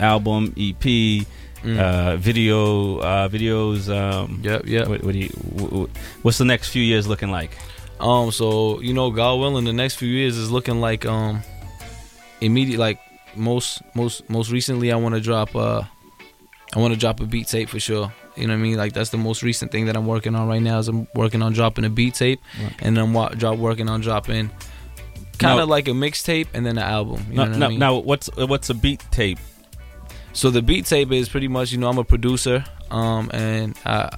Speaker 1: album, EP,
Speaker 8: Mm.
Speaker 1: uh, video, uh, videos. Um,
Speaker 8: yep, yep.
Speaker 1: What, what do you? wh- wh- what's the next few years looking like?
Speaker 8: Um, so you know, God willing, the next few years is looking like um, immediate. Like most, most, most recently, I want to drop. Uh, I want to drop a beat tape for sure. You know what I mean? Like that's the most recent thing that I'm working on right now. Is I'm working on dropping a beat tape, and then I'm wa- drop working on dropping kind of like a mixtape and then an album. You
Speaker 1: now,
Speaker 8: know what
Speaker 1: now,
Speaker 8: I mean?
Speaker 1: now, what's what's a beat tape?
Speaker 8: So the beat tape is pretty much, you know, I'm a producer, um, and uh,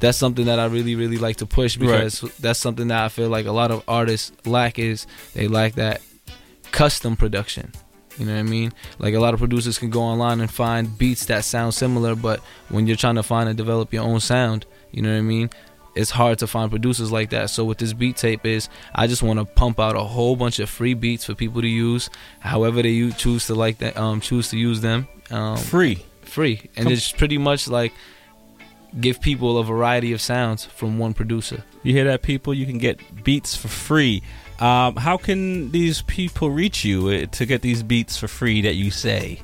Speaker 8: that's something that I really, really like to push because that's something that I feel like a lot of artists lack is they lack that custom production. You know what I mean? Like a lot of producers can go online and find beats that sound similar, but when you're trying to find and develop your own sound, you know what I mean? It's hard to find producers like that. So with this beat tape is I just want to pump out a whole bunch of free beats for people to use, however they choose to like that, um, choose to use them. Um,
Speaker 1: free,
Speaker 8: free, and
Speaker 1: Com-
Speaker 8: it's pretty much like give people a variety of sounds from one producer.
Speaker 1: You hear that, people? You can get beats for free. Um, how can these people reach you uh, to get these beats for free that you say?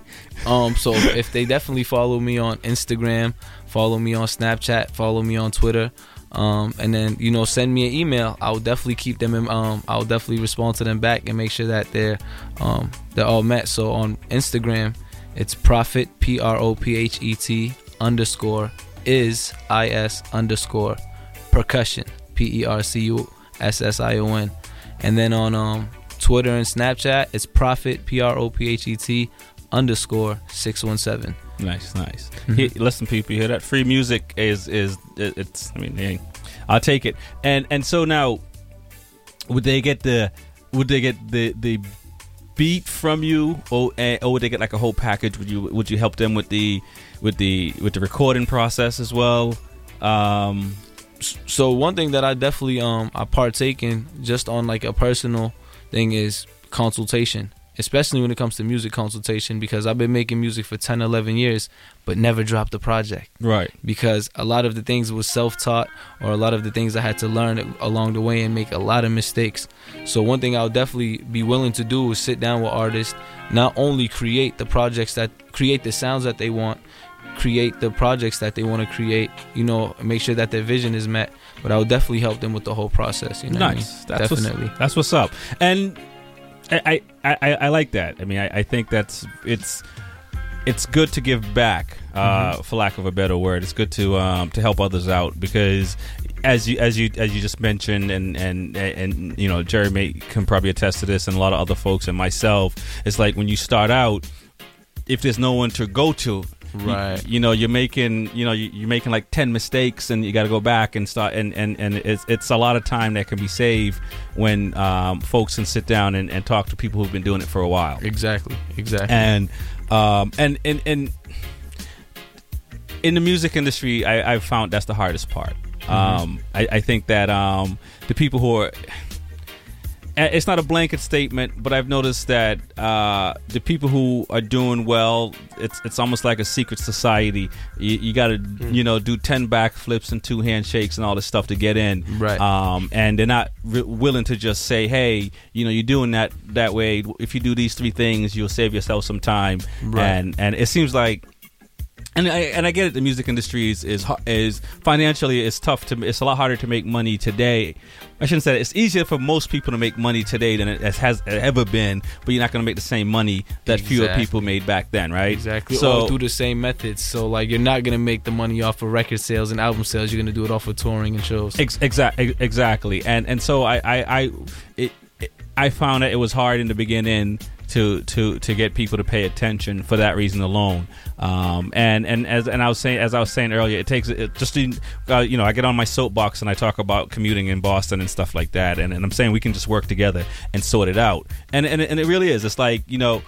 Speaker 8: Um, so if they definitely follow me on Instagram, follow me on Snapchat, follow me on Twitter, um, and then you know send me an email. I'll definitely keep them. In, um, I'll definitely respond to them back and make sure that they're um, they're all met. So on Instagram, it's prophet p r o p h e t underscore is i s underscore percussion p e r c u s s i o n, and then on um, Twitter and Snapchat, it's prophet p r o p h e t underscore six one seven.
Speaker 1: Nice, nice. He- listen, people, you hear that? Free music is is it- it's. I mean, hey, I'll take it. And and so now, would they get the would they get the the beat from you, or eh, or would they get like a whole package? Would you would you help them with the with the with the recording process as well? Um,
Speaker 8: so one thing that I definitely um I partake in just on like a personal thing is consultation, especially when it comes to music consultation because I've been making music for 10 11 years but never dropped a project.
Speaker 1: Right.
Speaker 8: Because a lot of the things was self-taught or a lot of the things I had to learn along the way and make a lot of mistakes. So one thing I'll definitely be willing to do is sit down with artists, not only create the projects that create the sounds that they want, create the projects that they want to create, you know, make sure that their vision is met. But I will definitely help them with the whole process. You know what I
Speaker 1: nice.
Speaker 8: mean?
Speaker 1: That's
Speaker 8: definitely.
Speaker 1: What's, that's what's up. And I, I, I, I like that. I mean, I, I think that's it's it's good to give back, uh, for lack of a better word. It's good to um, to help others out because. As you as you as you just mentioned, and and and you know, Jeremy can probably attest to this, and a lot of other folks, and myself. It's like when you start out, if there's no one to go to,
Speaker 8: Right.
Speaker 1: You, know, you're making, you know, you- you're making like ten mistakes, and you got to go back and start, and and and it's it's a lot of time that can be saved when um, folks can sit down and, and talk to people who've been doing it for a while.
Speaker 8: Exactly. Exactly.
Speaker 1: And um, and and and in the music industry, I, I've found that's the hardest part. Um, I, I think that um, the people who are it's not a blanket statement, but I've noticed that uh, the people who are doing well, it's it's almost like a secret society. You, you got to you know do ten backflips and two handshakes and all this stuff to get in,
Speaker 8: Right.
Speaker 1: Um, and they're not re- willing to just say, "Hey, you know, you're doing that that way. If you do these three things, you'll save yourself some time."
Speaker 8: Right.
Speaker 1: And and it seems like and I and I get it. The music industry is is is financially it's tough to. It's a lot harder to make money today. I shouldn't say that. It's easier for most people to make money today than it has ever been. But you're not going to make the same money that fewer people made back then, right?
Speaker 8: Exactly.
Speaker 1: So
Speaker 8: all through the same methods. So like you're not gonna make the money off of record sales and album sales. You're gonna do it off of touring and shows.
Speaker 1: Ex- exactly, exactly, and and so I I I, it, it, I found that it was hard in the beginning to to to get people to pay attention for that reason alone. Um, and and as and I was saying as I was saying earlier, it takes it just uh, you know I get on my soapbox and I talk about commuting in Boston and stuff like that, and, and I'm saying we can just work together and sort it out. And and and it really is. It's like you know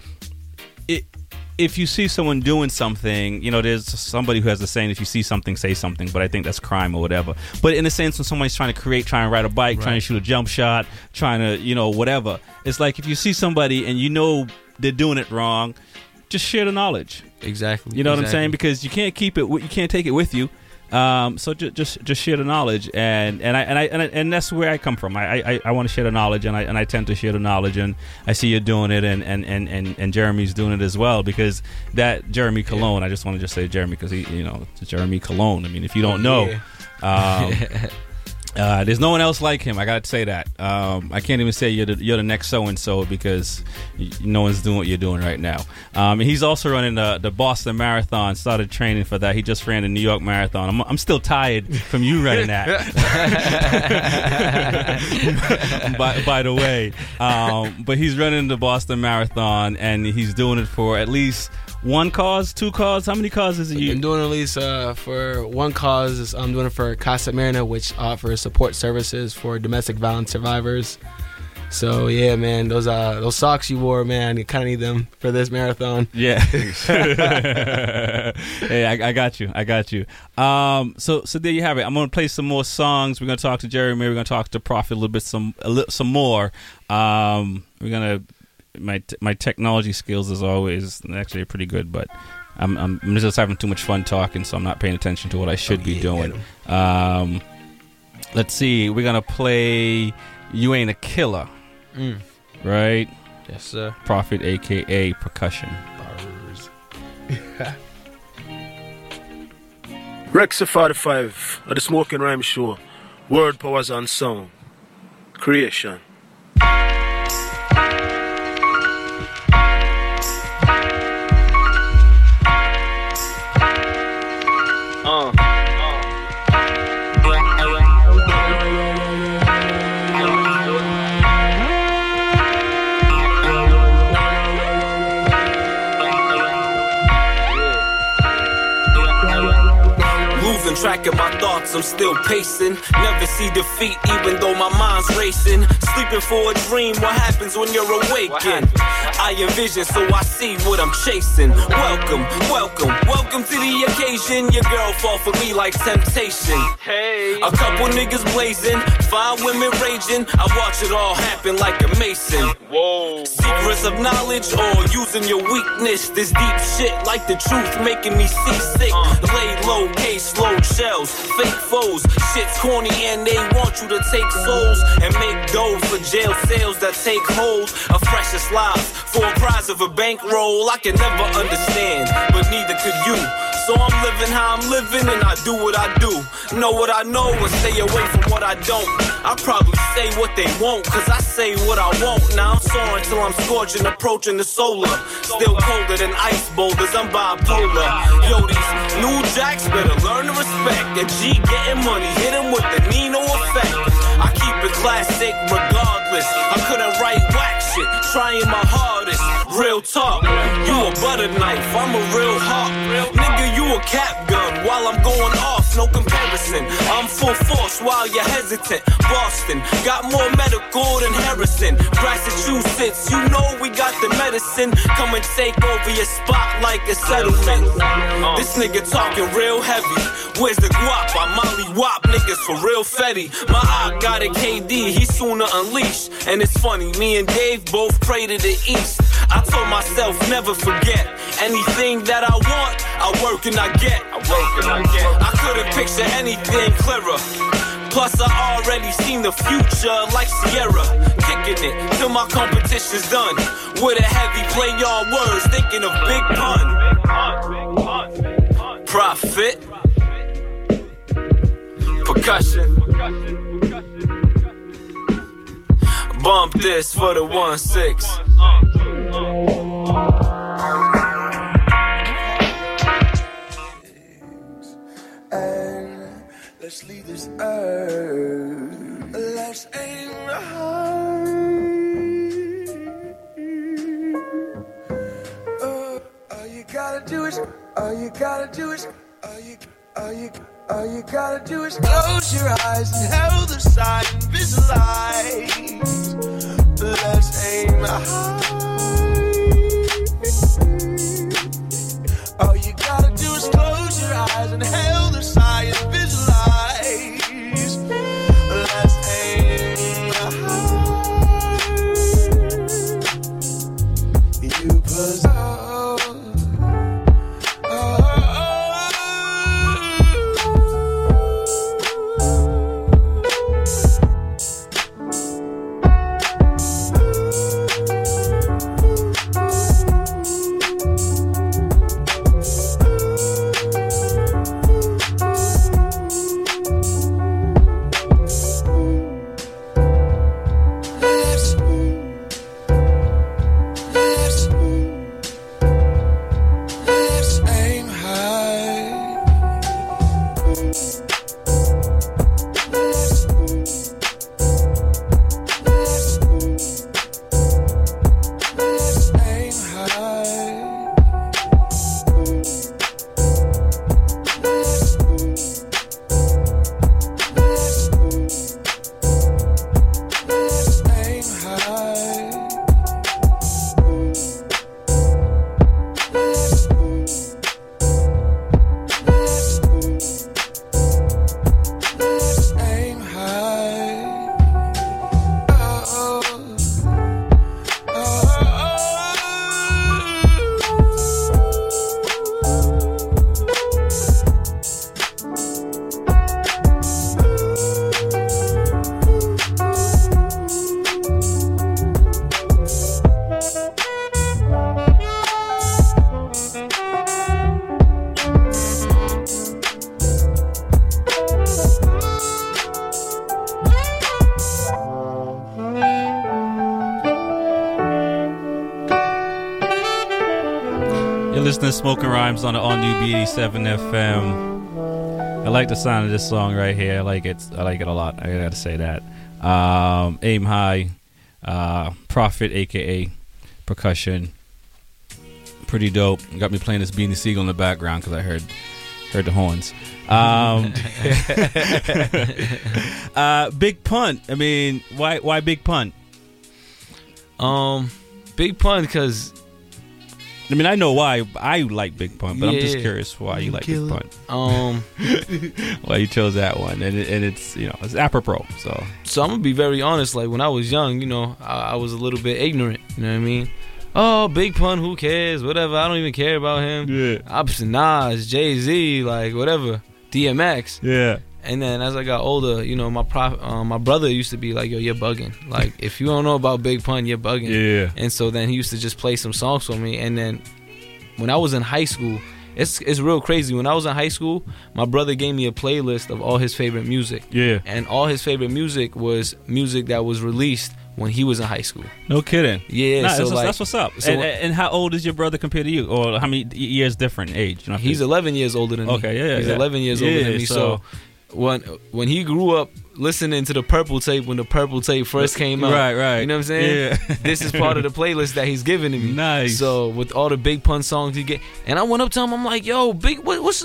Speaker 1: it if you see someone doing something, you know, there's somebody who has the saying, if you see something, say something, but I think that's crime or whatever. But in a sense, when somebody's trying to create, trying to ride a bike, trying to shoot a jump shot, trying to, you know, whatever, it's like if you see somebody and you know they're doing it wrong, just share the knowledge.
Speaker 8: Exactly.
Speaker 1: You know what I'm saying? Because you can't keep it, you can't take it with you. Um, so ju- just just share the knowledge, and and I and I and, I, and that's where I come from. I I, I want to share the knowledge, and I and I tend to share the knowledge, and I see you doing it, and and and and, and Jeremy's doing it as well because that Jeremy Cologne. I just want to just say Jeremy because he you know Jeremy Cologne. I mean, if you don't know. Um, Uh, there's no one else like him. I got to say that. Um, I can't even say you're the, you're the next so and so because no one's doing what you're doing right now. Um, he's also running the, the Boston Marathon. Started training for that. He just ran the New York Marathon. I'm, I'm still tired from you running that. by, by the way, um, but he's running the Boston Marathon and he's doing it for at least one cause, two cause. How many causes are you?
Speaker 19: I'm doing at least uh, for one cause. I'm doing it for Casa Myrna, which offers support services for domestic violence survivors. So yeah, man, those uh those socks you wore, man, you kind of need them for this marathon.
Speaker 1: Yeah. hey, I, I got you. I got you. Um, so so there you have it. I'm gonna play some more songs. We're gonna talk to Jeremy. We're gonna talk to Prophet a little bit some a little, some more. Um, we're gonna my t- my technology skills as always actually are pretty good, but I'm, I'm I'm just having too much fun talking, so I'm not paying attention to what I should be doing. Um, let's see. We're gonna play "You Ain't a Killer,"
Speaker 19: Mm.
Speaker 1: right?
Speaker 19: Yes, sir.
Speaker 1: Prophet, aka percussion.
Speaker 10: Rexa 45 at the Smoking Rhyme Show. Word powers and sound. Creation.
Speaker 21: Track of my thoughts, I'm still pacing. Never see defeat, even though my mind's racing. Sleeping for a dream, what happens when you're awakened? I envision, so I see what I'm chasing. Welcome, welcome, welcome to the occasion. Your girl fall for me like temptation. Hey, a couple niggas blazing, fine women raging. I watch it all happen like a mason. Whoa. Secrets of knowledge or using your weakness. This deep shit like the truth making me seasick. Uh. Lay low, case slow shells, fake foes. Shit's corny and they want you to take souls and make dough for jail sales that take hold of precious lives for a prize of a bankroll. I can never understand, but neither could you. So I'm living how I'm living and I do what I do. Know what I know and stay away from what I don't. I probably say what they won't, cause I say what I want. Now I'm soaring till I'm scorching, approaching the solar. Still colder than ice boulders, I'm bipolar. Yo, these new jacks better learn to respect. A G getting money, hit him with the Nino effect. I keep it classic regardless. I couldn't write whack shit, trying my hardest. Real talk, you a butter knife, I'm a real hawk. A cap gun while I'm going off, no comparison. I'm full force while you're hesitant. Boston got more medical than Harrison. Massachusetts, you know we got the medicine. Come and take over your spot like a settlement. This nigga talking real heavy. Where's the guap? I Molly Wop niggas for real fetty. My eye got a KD, he sooner unleash. And it's funny, me and Dave both pray to the east. I told myself never forget anything that I want. I work and I get. I work and I get. I picture anything clearer. Plus, I already seen the future like Ciara. Kicking it till my competition's done. With a heavy play on words, thinking of big pun. Prophet. Percussion. Bump this for the 1 6.
Speaker 16: Let's leave this earth. Let's aim high. Uh, all you gotta do is, all you gotta do is, all you, all you, all you gotta do is close your eyes and hold the sight and visualize. Let's aim high. All you gotta do is close your eyes and hail
Speaker 1: B87 FM. I like the sound of this song right here. I like it. I like it a lot. I gotta say that. Um, Aim High, uh, Prophet, aka percussion. Pretty dope. Got me playing this Beanie Sigel in the background because I heard heard the horns. Um, uh, Big Pun. I mean, why why Big Pun?
Speaker 8: Um, big punt because
Speaker 1: I mean, I know why I like Big Pun, but I'm just
Speaker 8: Yeah.
Speaker 1: curious why you like Big. Pun.
Speaker 8: Um,
Speaker 1: why you chose that one, and it, and it's you know it's apropos. So
Speaker 8: so I'm gonna be very honest. Like when I was young, you know, I, I was a little bit ignorant. You know what I mean? Oh, Big Pun, who cares? Whatever. I don't even care about him.
Speaker 1: Yeah.
Speaker 8: I'm just Nas, Jay Z, like whatever. DMX.
Speaker 1: Yeah.
Speaker 8: And then as I got older, you know, my prof, um, my brother used to be like, "Yo, you're bugging. Like, if you don't know about Big Pun, you're bugging."
Speaker 1: Yeah.
Speaker 8: And so then he used to just play some songs for me. And then when I was in high school, it's it's real crazy. When I was in high school, my brother gave me a playlist of all his favorite music.
Speaker 1: Yeah.
Speaker 8: And all his favorite music was music that was released when he was in high school.
Speaker 1: no kidding.
Speaker 8: Yeah,
Speaker 1: Nah,
Speaker 8: so
Speaker 1: that's,
Speaker 8: like-
Speaker 1: that's what's up.
Speaker 8: so
Speaker 1: and,
Speaker 8: when-
Speaker 1: and how old is your brother compared to you, or how many years different age? You know,
Speaker 8: He's 11 years older than me.
Speaker 1: Okay, yeah,
Speaker 8: He's
Speaker 1: yeah.
Speaker 8: 11 years older than me. So,
Speaker 1: so-
Speaker 8: when when he grew up listening to the Purple Tape when the Purple Tape first came out,
Speaker 1: Right, right.
Speaker 8: You know what I'm saying?
Speaker 1: Yeah.
Speaker 8: this is part of the playlist that he's giving to me.
Speaker 1: Nice.
Speaker 8: So with all the Big Pun songs he get, and I went up to him. I'm like, "Yo, Big, what, what's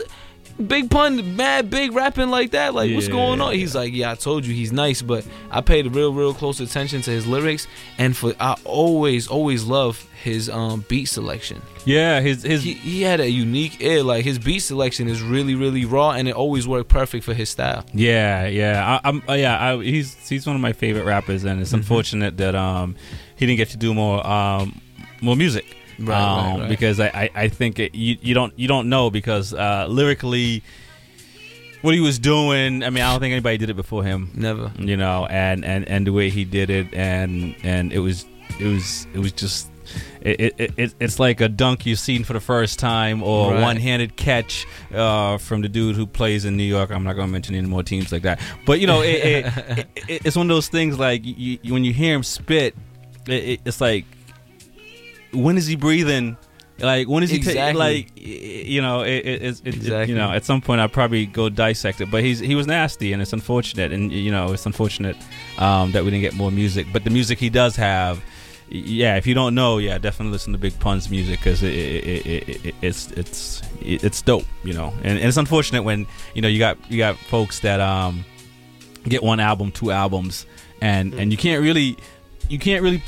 Speaker 8: Big Pun, mad big rapping like that? Like, what's going on?" He's like, "Yeah, I told you he's nice, but I paid real, real close attention to his lyrics, and for I always, always love his um beat selection."
Speaker 1: Yeah, his his
Speaker 8: he, he had a unique ear. Like his beat selection is really, really raw, and it always worked perfect for his style.
Speaker 1: Yeah, yeah, I, I'm. Uh, yeah, I, he's he's one of my favorite rappers, and
Speaker 8: Mm-hmm.
Speaker 1: it's unfortunate that um he didn't get to do more um more music.
Speaker 8: Right, right,
Speaker 1: um,
Speaker 8: right.
Speaker 1: Because I I, I think it, you you don't you don't know because uh, lyrically. What he was doing, I mean, I don't think anybody did it before him.
Speaker 8: Never.
Speaker 1: You know, and and and the way he did it, and and it was it was it was just. It, it, it, it's like a dunk you've seen for the first time, or
Speaker 8: Right.
Speaker 1: one-handed catch uh, from the dude who plays in New York. I'm not going to mention any more teams like that, but you know, it, it, it, it, it's one of those things. Like you, when you hear him spit, it, it, it's like, when is he breathing? Like when is he ta- like you know it, it, it,
Speaker 8: Exactly.
Speaker 1: you know at some point I'll probably go dissect it but he's he was nasty and it's unfortunate and you know it's unfortunate um, that we didn't get more music but the music he does have yeah if you don't know yeah definitely listen to Big Pun's music because it, it, it, it, it, it's it's it's dope you know and, and it's unfortunate when you know you got you got folks that um get one album two albums and and you can't really you can't really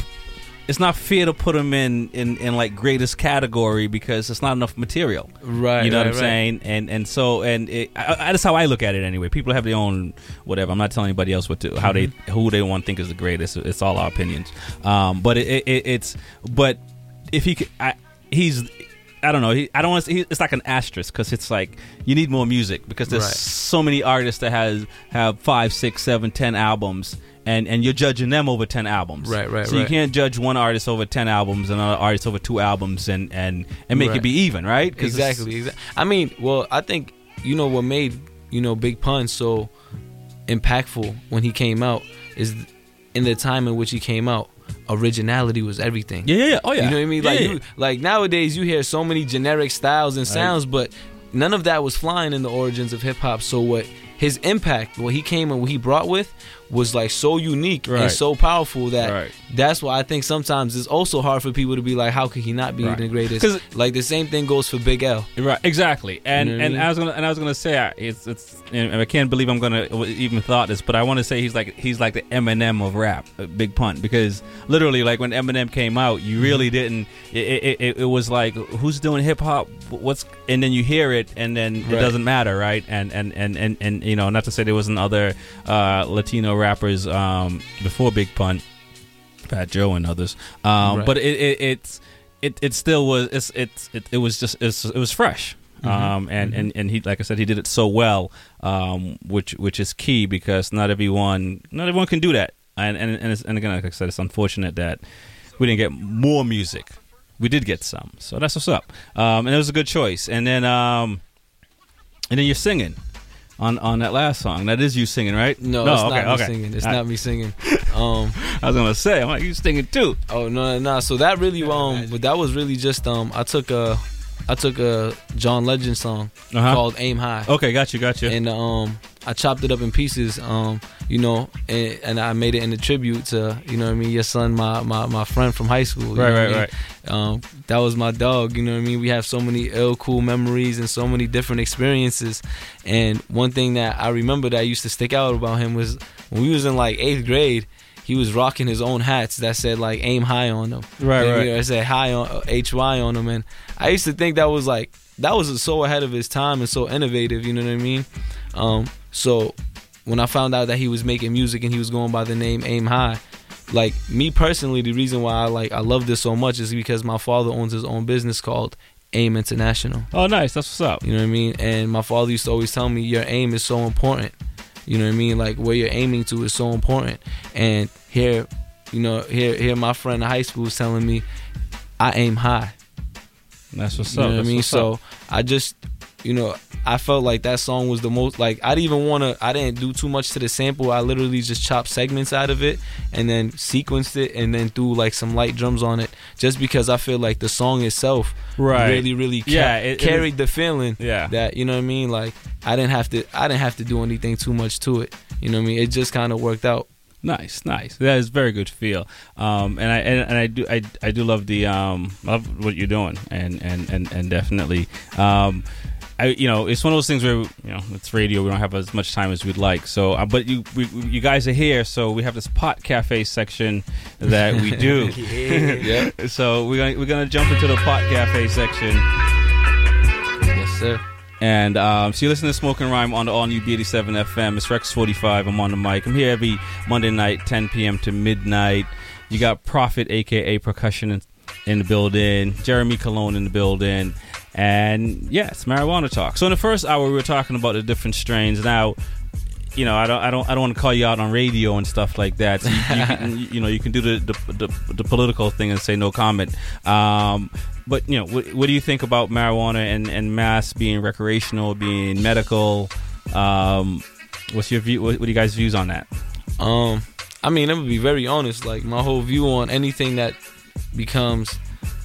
Speaker 1: it's not fair to put them in, in, in like greatest category because it's not enough material.
Speaker 8: Right,
Speaker 1: You know
Speaker 8: right,
Speaker 1: what I'm
Speaker 8: right.
Speaker 1: saying? And and so and it, I, I, that's how I look at it anyway. People have their own whatever. I'm not telling anybody else what to how they who they want to think is the greatest. It's all our opinions. Um, but it, it, it, it's but if he could, I, he's. I don't know. He, I don't want to. It's like an asterisk because it's like you need more music because there's
Speaker 8: Right.
Speaker 1: so many artists that has have five, six, seven, ten albums, and and you're judging them over ten albums.
Speaker 8: Right, right,
Speaker 1: So you can't judge one artist over ten albums and another artist over two albums and and and make
Speaker 8: Right.
Speaker 1: it be even, right
Speaker 8: Exactly. Exactly. I mean, well, I think you know what made you know Big Pun so impactful when he came out is in the time in which he came out. Originality was everything.
Speaker 1: Yeah, yeah, yeah. Oh, yeah.
Speaker 8: You know what I mean? Like,
Speaker 1: Yeah,
Speaker 8: you, like nowadays you hear so many generic styles and
Speaker 1: Right.
Speaker 8: sounds, but none of that was flying in the origins of hip hop. So what his impact, what he came and what he brought with, was like so unique
Speaker 1: Right.
Speaker 8: and so powerful that
Speaker 1: Right.
Speaker 8: that's why I think sometimes it's also hard for people to be like, how could he not be
Speaker 1: Right.
Speaker 8: the greatest? Like the same thing goes for Big L.
Speaker 1: Right, exactly, and
Speaker 8: You know what I
Speaker 1: and
Speaker 8: mean?
Speaker 1: I was gonna and I was gonna say I- it's it's and I can't believe I'm gonna even thought this, but I want to say he's like he's like the Eminem of rap, uh, Big Pun, because literally like when Eminem came out, you really
Speaker 8: Mm-hmm.
Speaker 1: didn't. It, it, it, it was like who's doing hip hop, what's, and then you hear it, and then it doesn't matter, right? And and and and and you know, not to say there wasn't other uh, Latino rappers um, before Big Pun, Fat Joe and others, um,
Speaker 8: Right.
Speaker 1: but it, it it's it, it still was it's it's it, it was just it's, it was fresh.
Speaker 8: Mhm.
Speaker 1: um and, and and he like i said he did it so well um which which is key because not everyone not everyone can do that. And and and, it's, and again like i said it's unfortunate that we didn't get more music. We did get some. So that's what's up. Um and it was a good choice. And then um and then you're singing on on that last song that is you singing right
Speaker 8: No, it's not me singing. It's
Speaker 1: I-
Speaker 8: not me singing. Um,
Speaker 1: I was gonna say, I'm like, you singing too.
Speaker 8: Oh no, no, no. So that really, um, but that was really just, um, I took a, I took a John Legend song
Speaker 1: Uh-huh.
Speaker 8: called Aim High.
Speaker 1: Okay, got you, got you.
Speaker 8: And um, I chopped it up in pieces. Um, you know, and, and I made it in a tribute to you know what I mean your son, my my, my friend from high school.
Speaker 1: Right,
Speaker 8: what I
Speaker 1: right.
Speaker 8: Um, that was my dog. You know what I mean? We have so many ill, cool memories and so many different experiences. And one thing that I remember that used to stick out about him was when we was in like eighth grade. He was rocking his own hats that said like "aim high" on them.
Speaker 1: Right,
Speaker 8: And,
Speaker 1: right.
Speaker 8: you know, It said "high" on H Y on them, and I used to think that was like that was so ahead of his time and so innovative. You know what I mean? Um, so when I found out that he was making music and he was going by the name Aim High, like me personally, the reason why I like I love this so much is because my father owns his own business called Aim International.
Speaker 1: Oh, nice. That's what's up.
Speaker 8: You know what I mean? And my father used to always tell me your aim is so important. You know what I mean? Like where you're aiming to is so important. And here, you know, here here my friend in high school is telling me I aim high.
Speaker 1: That's what's
Speaker 8: You know
Speaker 1: up.
Speaker 8: what I mean? So
Speaker 1: up.
Speaker 8: I just, you know, I felt like that song was the most like I didn't even want to. I didn't do too much to the sample. I literally just chopped segments out of it and then sequenced it and then threw like some light drums on it, just because I feel like the song itself
Speaker 1: Right.
Speaker 8: really, really ca-
Speaker 1: Yeah, it- it
Speaker 8: carried
Speaker 1: was-
Speaker 8: the feeling.
Speaker 1: Yeah.
Speaker 8: that you know what I mean. Like I didn't have to. I didn't have to do anything too much to it. You know what I mean? It just kind of worked out.
Speaker 1: Nice, nice. That is very good feel. Um, and I and, and I do I, I do love the um love what you're doing and and and, and definitely um. I, you know, it's one of those things where you know it's radio. We don't have as much time as we'd like. So, uh, but you, we, you guys are here, so we have this pot cafe section that we do.
Speaker 8: Yeah.
Speaker 1: So we're gonna we're gonna jump into the pot cafe section.
Speaker 8: Yes, sir.
Speaker 1: And um, so you listen to Smoking Rhyme on the all new B87 FM. It's Rex 45. I'm on the mic. I'm here every Monday night, 10 p.m. to midnight. You got Prophet, aka Percussion, in, in the building. Jeremy Cologne in the building. And yeah, it's marijuana talk. So in the first hour, we were talking about the different strains. Now, you know, I don't, I don't, I don't want to call you out on radio and stuff like that. So you, you, can, you know, you can do the, the, the, the political thing and say no comment. Um, but you know, what, what do you think about marijuana and, and mass being recreational, being medical? Um, what's your view? What, what are you guys' views on that?
Speaker 8: Um, I mean, I'm gonna be very honest. Like my whole view on anything that becomes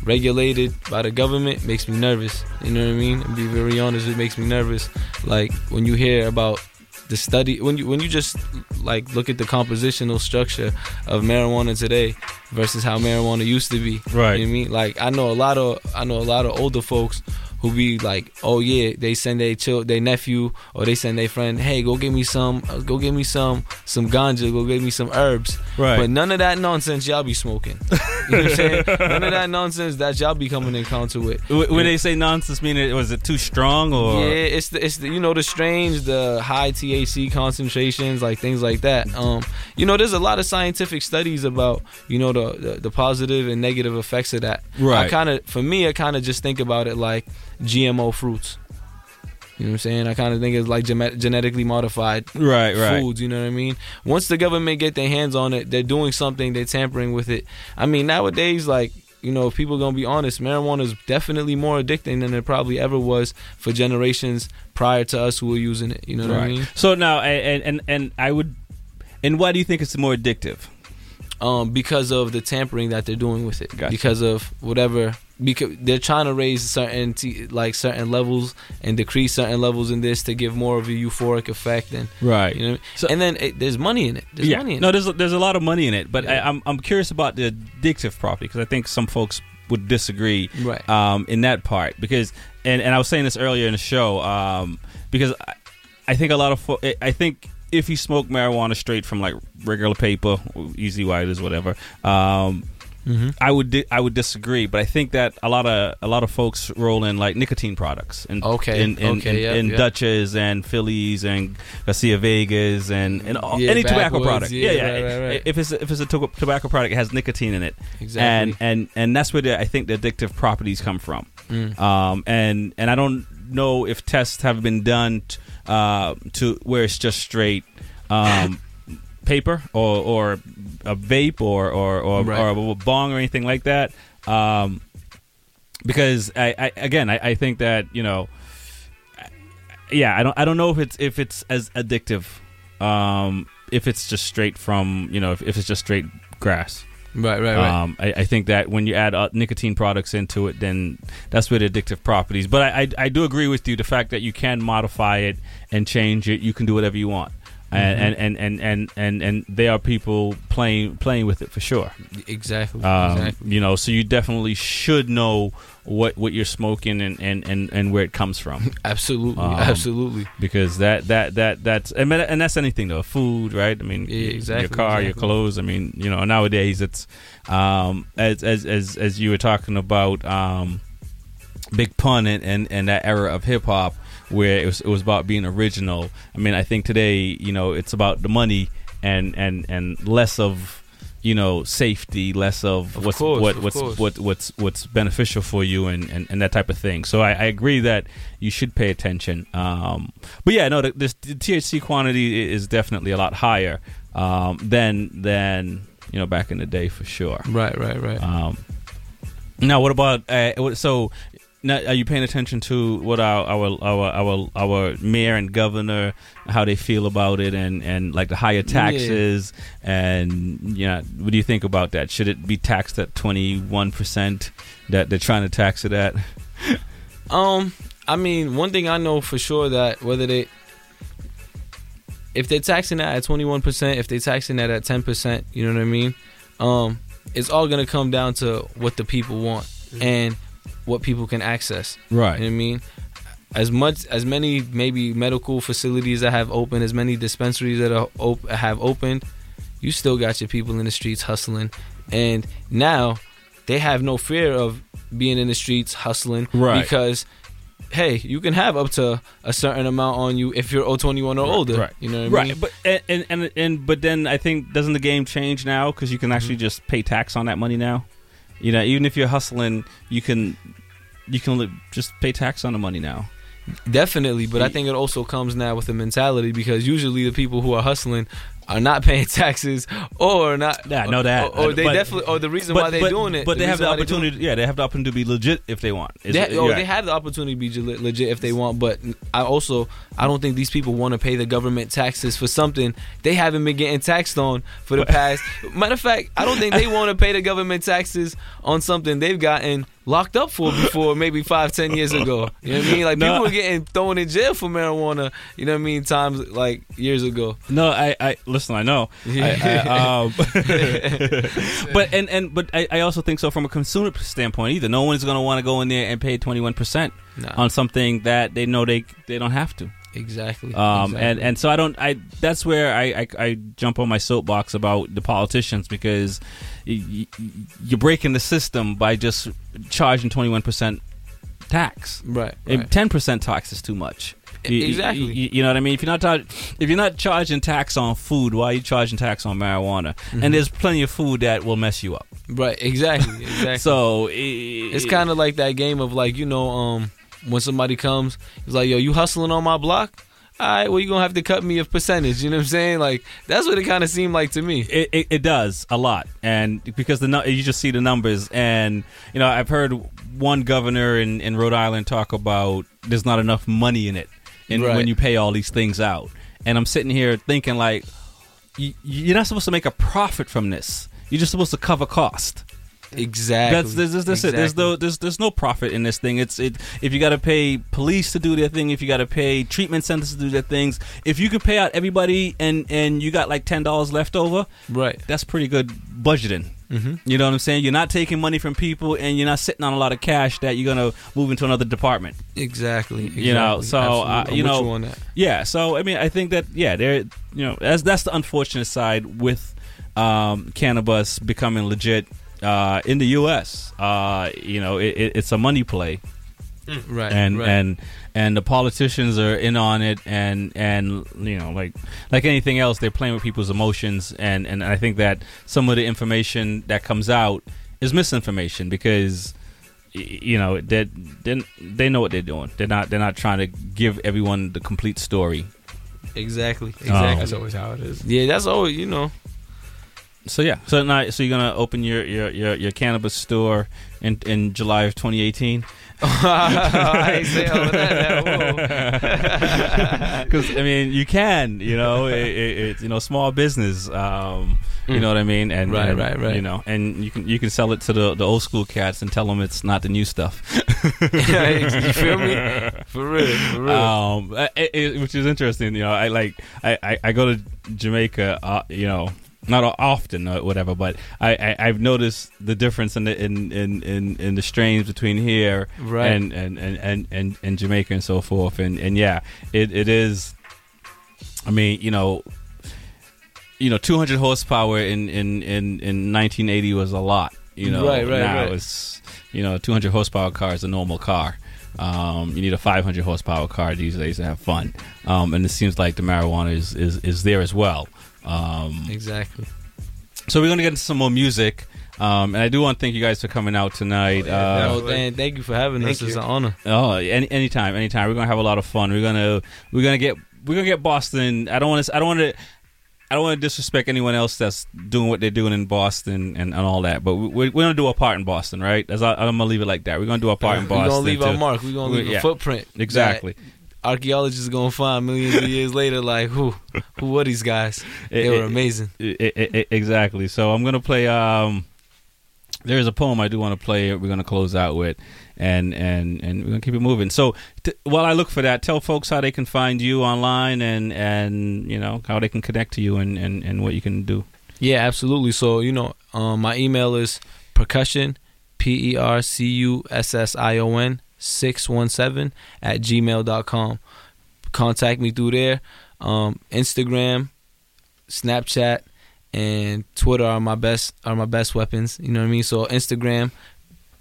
Speaker 8: regulated by the government makes me nervous. You know what I mean? And be very honest, it makes me nervous. Like when you hear about the study, when you when you just like look at the compositional structure of marijuana today versus how marijuana used to be.
Speaker 1: Right.
Speaker 8: You know what I mean? Like I know a lot of I know a lot of older folks who be like, oh yeah, they send their child, their nephew, or they send their friend, hey, go get me some, uh, go get me some, some ganja, go get me some herbs.
Speaker 1: Right.
Speaker 8: But none of that nonsense y'all be smoking. You know what I'm saying? none of that nonsense that y'all be coming in encounter with.
Speaker 1: Wh- When they say nonsense, meaning was it too strong or?
Speaker 8: Yeah, it's the it's the you know the strange, the high THC concentrations, like things like that. Um, you know, there's a lot of scientific studies about you know the the, the positive and negative effects of that.
Speaker 1: Right.
Speaker 8: I kind of, for me, I kind of just think about it like GMO fruits. You know what I'm saying? I kind of think it's like gene- genetically modified
Speaker 1: Right, right.
Speaker 8: foods. You know what I mean? Once the government get their hands on it, they're doing something. They're tampering with it. I mean, nowadays, like you know, if people are gonna be honest, marijuana is definitely more addicting than it probably ever was for generations prior to us who were using it. You know what I mean?
Speaker 1: So now, and and and I would, and why do you think it's more addictive?
Speaker 8: Um, because of the tampering that they're doing with it. Because of whatever. Because they're trying to raise certain t- like certain levels and decrease certain levels in this to give more of a euphoric effect and
Speaker 1: Right.
Speaker 8: You know, so and then it, there's money in it. There's
Speaker 1: yeah,
Speaker 8: money in
Speaker 1: no,
Speaker 8: it.
Speaker 1: there's there's a lot of money in it, but I, I'm I'm curious about the addictive property because I think some folks would disagree
Speaker 8: Right.
Speaker 1: um, in that part because and and I was saying this earlier in the show um, because I, I think a lot of fo- I think if you smoke marijuana straight from like regular paper, easy white is whatever. Um,
Speaker 8: Mhm.
Speaker 1: I would di- I would disagree, but I think that a lot of a lot of folks roll in like nicotine products and
Speaker 8: Okay,
Speaker 1: in, in,
Speaker 8: okay,
Speaker 1: in,
Speaker 8: yeah,
Speaker 1: in
Speaker 8: yeah.
Speaker 1: Dutches and Phillies and Garcia Vegas and and all,
Speaker 8: Yeah,
Speaker 1: any tobacco product.
Speaker 8: yeah,
Speaker 1: Yeah, yeah.
Speaker 8: right, right, right.
Speaker 1: If it's if it's a to- tobacco product, it has nicotine in it.
Speaker 8: Exactly.
Speaker 1: And and and that's where the, I think the addictive properties come from.
Speaker 8: Mm.
Speaker 1: Um, and and I don't know if tests have been done t- uh, to where it's just straight. Um, paper or, or a vape or or or,
Speaker 8: Right.
Speaker 1: or a bong or anything like that. Um, because I, I again I, I think that you know yeah I don't I don't know if it's if it's as addictive um, if it's just straight from you know if, if it's just straight grass.
Speaker 8: Right, right, right.
Speaker 1: Um, I, I think that when you add uh, nicotine products into it, then that's where the addictive properties. But I, I, I do agree with you. The fact that you can modify it and change it, you can do whatever you want.
Speaker 8: Mhm.
Speaker 1: And, and, and, and, and, and there are people playing playing with it for sure.
Speaker 8: Exactly.
Speaker 1: Um,
Speaker 8: exactly.
Speaker 1: You know, so you definitely should know what, what you're smoking and, and, and, and where it comes from.
Speaker 8: Absolutely,
Speaker 1: Um,
Speaker 8: absolutely.
Speaker 1: Because that that that that's mean, and that's anything though, food, right? I mean,
Speaker 8: Yeah,
Speaker 1: your-
Speaker 8: exactly,
Speaker 1: Your car, your clothes. I mean, you know, nowadays it's um, as as as as you were talking about um, Big Pun and, and, and that era of hip hop where it was it was about being original. I mean, I think today, you know, it's about the money and and and less of you know safety, less of,
Speaker 8: Of
Speaker 1: what's
Speaker 8: course,
Speaker 1: what
Speaker 8: of
Speaker 1: what's
Speaker 8: course.
Speaker 1: what what's what's beneficial for you and, and, and that type of thing. So I, I agree that you should pay attention. Um, but yeah, no, the, this, the THC quantity is definitely a lot higher um, than than you know back in the day for sure.
Speaker 8: Right, right, right.
Speaker 1: Um, now, what about uh, so? Now, are you paying attention to what our our our our, our mayor and governor how they feel about it and, and like the higher taxes and yeah, what do you think about that? Should it be taxed at twenty one percent that they're trying to tax it at?
Speaker 8: Um, I mean, one thing I know for sure that whether they, if they're taxing that at twenty one percent, if they're taxing that at ten percent, you know what I mean. Um, it's all gonna come down to what the people want and what people can access.
Speaker 1: Right.
Speaker 8: You know what I mean. As much as many maybe medical facilities that have opened, as many dispensaries that are op- have opened, you still got your people in the streets hustling, and now they have no fear of being in the streets hustling
Speaker 1: Right.
Speaker 8: because hey, you can have up to a certain amount on you if you're 21 or older.
Speaker 1: Right.
Speaker 8: You know what I
Speaker 1: right.
Speaker 8: mean?
Speaker 1: But and, and and and but then I think doesn't the game change now because you can actually
Speaker 8: Mm-hmm.
Speaker 1: just pay tax on that money now. You know, even if you're hustling, you can you can li- just pay tax on the money now.
Speaker 8: Definitely, but I think it also comes now with the mentality because usually the people who are hustling are not paying taxes or not.
Speaker 1: Yeah, know that.
Speaker 8: Or, or they
Speaker 1: But-
Speaker 8: definitely, or the reason
Speaker 1: but-
Speaker 8: why they're
Speaker 1: but-
Speaker 8: doing it.
Speaker 1: But they have the opportunity. Yeah, they have the opportunity to be legit if they want. Is
Speaker 8: They,
Speaker 1: it-
Speaker 8: oh,
Speaker 1: yeah.
Speaker 8: they have the opportunity to be legit, legit if they want, but I also I don't think these people want to pay the government taxes for something they haven't been getting taxed on for the past. Matter of fact, I don't think they want to pay the government taxes on something they've gotten locked up for before, maybe five, ten years ago. You know what I mean? Like
Speaker 1: No.
Speaker 8: people were getting thrown in jail for marijuana. You know what I mean? Times like years ago.
Speaker 1: No, I, I listen. I know, I, I, um, but and and but I, I also think so from a consumer standpoint either. No one is going to want to go in there and pay twenty one percent on something that they know they they don't have to.
Speaker 8: Exactly.
Speaker 1: Um,
Speaker 8: exactly.
Speaker 1: and and so I don't. I that's where I, I I jump on my soapbox about the politicians because y- y- you're breaking the system by just charging twenty one percent tax.
Speaker 8: Right, right.
Speaker 1: Ten percent tax is too much. You- you-
Speaker 8: Exactly.
Speaker 1: You, you know what I mean? If you're not tar- if you're not charging tax on food, why are you charging tax on marijuana?
Speaker 8: Mhm.
Speaker 1: And there's plenty of food that will mess you up.
Speaker 8: Right, exactly, exactly.
Speaker 1: So
Speaker 8: it's kind of like that game of like you know um when somebody comes it's like yo you hustling on my block all right well you're gonna have to cut me a percentage you know what i'm saying like that's what it kind of seemed like to me
Speaker 1: It, it, it does a lot, and because the you just see the numbers, and you know I've heard one governor in, in Rhode Island talk about there's not enough money in it, and
Speaker 8: Right.
Speaker 1: when you pay all these things out, and I'm sitting here thinking like, you, you're not supposed to make a profit from this. You're just supposed to cover cost.
Speaker 8: Exactly
Speaker 1: That's this, this, this it. There's no there's there's no profit in this thing. It's it if you got to pay police to do their thing, if you got to pay treatment centers to do their things, if you can pay out everybody and and you got like ten dollars left over,
Speaker 8: right?
Speaker 1: That's pretty good budgeting.
Speaker 8: Mhm.
Speaker 1: You know what I'm saying? You're not taking money from people, and you're not sitting on a lot of cash that you're gonna move into another department.
Speaker 8: exactly,
Speaker 1: You know, so uh, you know,
Speaker 8: you on that.
Speaker 1: yeah. So I mean, I think that yeah, there, you know, that's that's the unfortunate side with um, cannabis becoming legit uh, in the U.S. Uh, you know, it, it, it's a money play,
Speaker 8: right
Speaker 1: and
Speaker 8: right.
Speaker 1: and and the politicians are in on it, and and you know, like like anything else, they're playing with people's emotions, and and I think that some of the information that comes out is misinformation because you know they they they know what they're doing. They're not they're not trying to give everyone the complete story.
Speaker 8: exactly
Speaker 1: Um,
Speaker 8: exactly
Speaker 19: That's always how it is.
Speaker 8: yeah that's always you know
Speaker 1: So yeah, so now, so you're gonna open your your your, your cannabis store in in July of 2018.
Speaker 8: I ain't say all of that.
Speaker 1: Because I mean, you can, you know, it, it, it, you know, small business. Um, You
Speaker 8: Mm.
Speaker 1: know what I mean? And
Speaker 8: Right,
Speaker 1: and,
Speaker 8: right, right.
Speaker 1: You know, and you can you can sell it to the the old school cats and tell them it's not the new stuff.
Speaker 8: you feel me? For real, for real.
Speaker 1: Um, it, it- which is interesting. You know, I like I I, I go to Jamaica. Uh, you know. Not often, or whatever, but I, I I've noticed the difference in the in in, in, in the strains between here
Speaker 8: Right.
Speaker 1: and, and, and, and, and, and Jamaica and so forth, and and yeah, it, it is. I mean, you know, you know, 200 horsepower in in in in 1980 was a lot. You know,
Speaker 8: Right, right,
Speaker 1: now
Speaker 8: right.
Speaker 1: it's you know, 200 horsepower car is a normal car. Um, you need a 500 horsepower car these days to have fun, um, and it seems like the marijuana is is, is there as well. Um,
Speaker 8: exactly.
Speaker 1: so we're gonna get into some more music. Um, and I do want to thank you guys for coming out tonight. uh,
Speaker 8: Oh, Dan, thank you for having us.
Speaker 1: Thank
Speaker 8: It's an honor.
Speaker 1: Oh, any anytime, anytime. We're gonna have a lot of fun. We're gonna we're gonna get we're gonna get Boston. I don't want to I don't want to I don't want to disrespect anyone else that's doing what they're doing in Boston and, and all that. But we, we're, we're gonna do our part in Boston, right? As I, I'm gonna leave it like that. We're gonna do our part in Boston.
Speaker 8: We're
Speaker 1: Boston.
Speaker 8: gonna leave our mark. We're gonna leave
Speaker 1: yeah,
Speaker 8: a footprint.
Speaker 1: Exactly.
Speaker 8: Archaeologists are gonna find millions of years later. Like who? Who were these guys? They
Speaker 1: It-
Speaker 8: were amazing.
Speaker 1: it- it- exactly. So I'm gonna play. Um, there's a poem I do want to play. We're gonna close out with, and and and we're gonna keep it moving. So t- while I look for that, tell folks how they can find you online, and and you know how they can connect to you, and and, and what you can do.
Speaker 8: Yeah, absolutely. So you know, um, my email is percussion, p e r c u s s i o n six one seven at gmail.com. Contact me through there. Um, Instagram, Snapchat, and Twitter are my best are my best weapons. You know what I mean? So Instagram,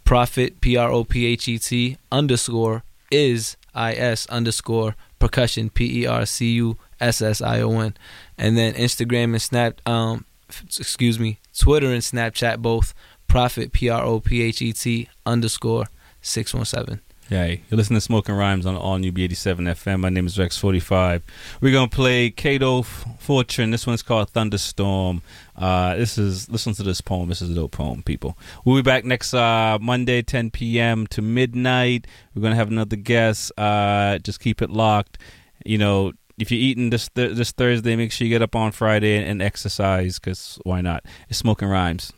Speaker 8: Prophet P R O P H E T underscore is I S underscore percussion P E R C U S S I O N, and then Instagram and Snap um f- excuse me Twitter and Snapchat both Prophet P R O P H E T underscore six one seven.
Speaker 1: Yeah, you're listening to Smoking Rhymes on All New B87 FM. My name is Rex45. We're gonna play Kato Fortune. This one's called Thunderstorm. Uh, this is listen to this poem. This is a dope poem, people. We'll be back next uh, Monday, 10 p.m. to midnight. We're gonna have another guest. Uh, just keep it locked. You know, if you're eating this th- this Thursday, make sure you get up on Friday and, exercise. Cause why not? It's Smoking Rhymes.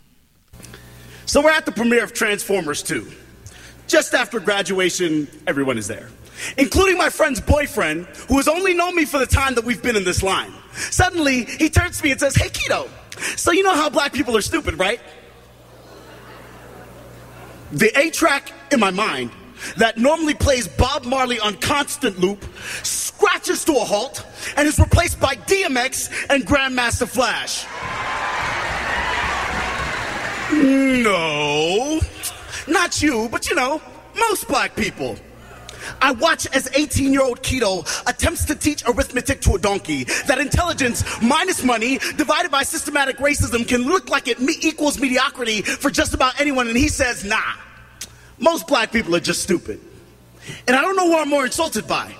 Speaker 23: So we're at the premiere of Transformers 2. Just after graduation, everyone is there, including my friend's boyfriend, who has only known me for the time that we've been in this line. Suddenly, he turns to me and says, Hey, Keto, so you know how black people are stupid, right? The A track in my mind that normally plays Bob Marley on constant loop scratches to a halt and is replaced by DMX and Grandmaster Flash. No, not you, but you know, most black people. I watch as 18 year old Keto attempts to teach arithmetic to a donkey that intelligence minus money divided by systematic racism can look like it me- equals mediocrity for just about anyone, and he says, nah, most black people are just stupid. And I don't know what I'm more insulted by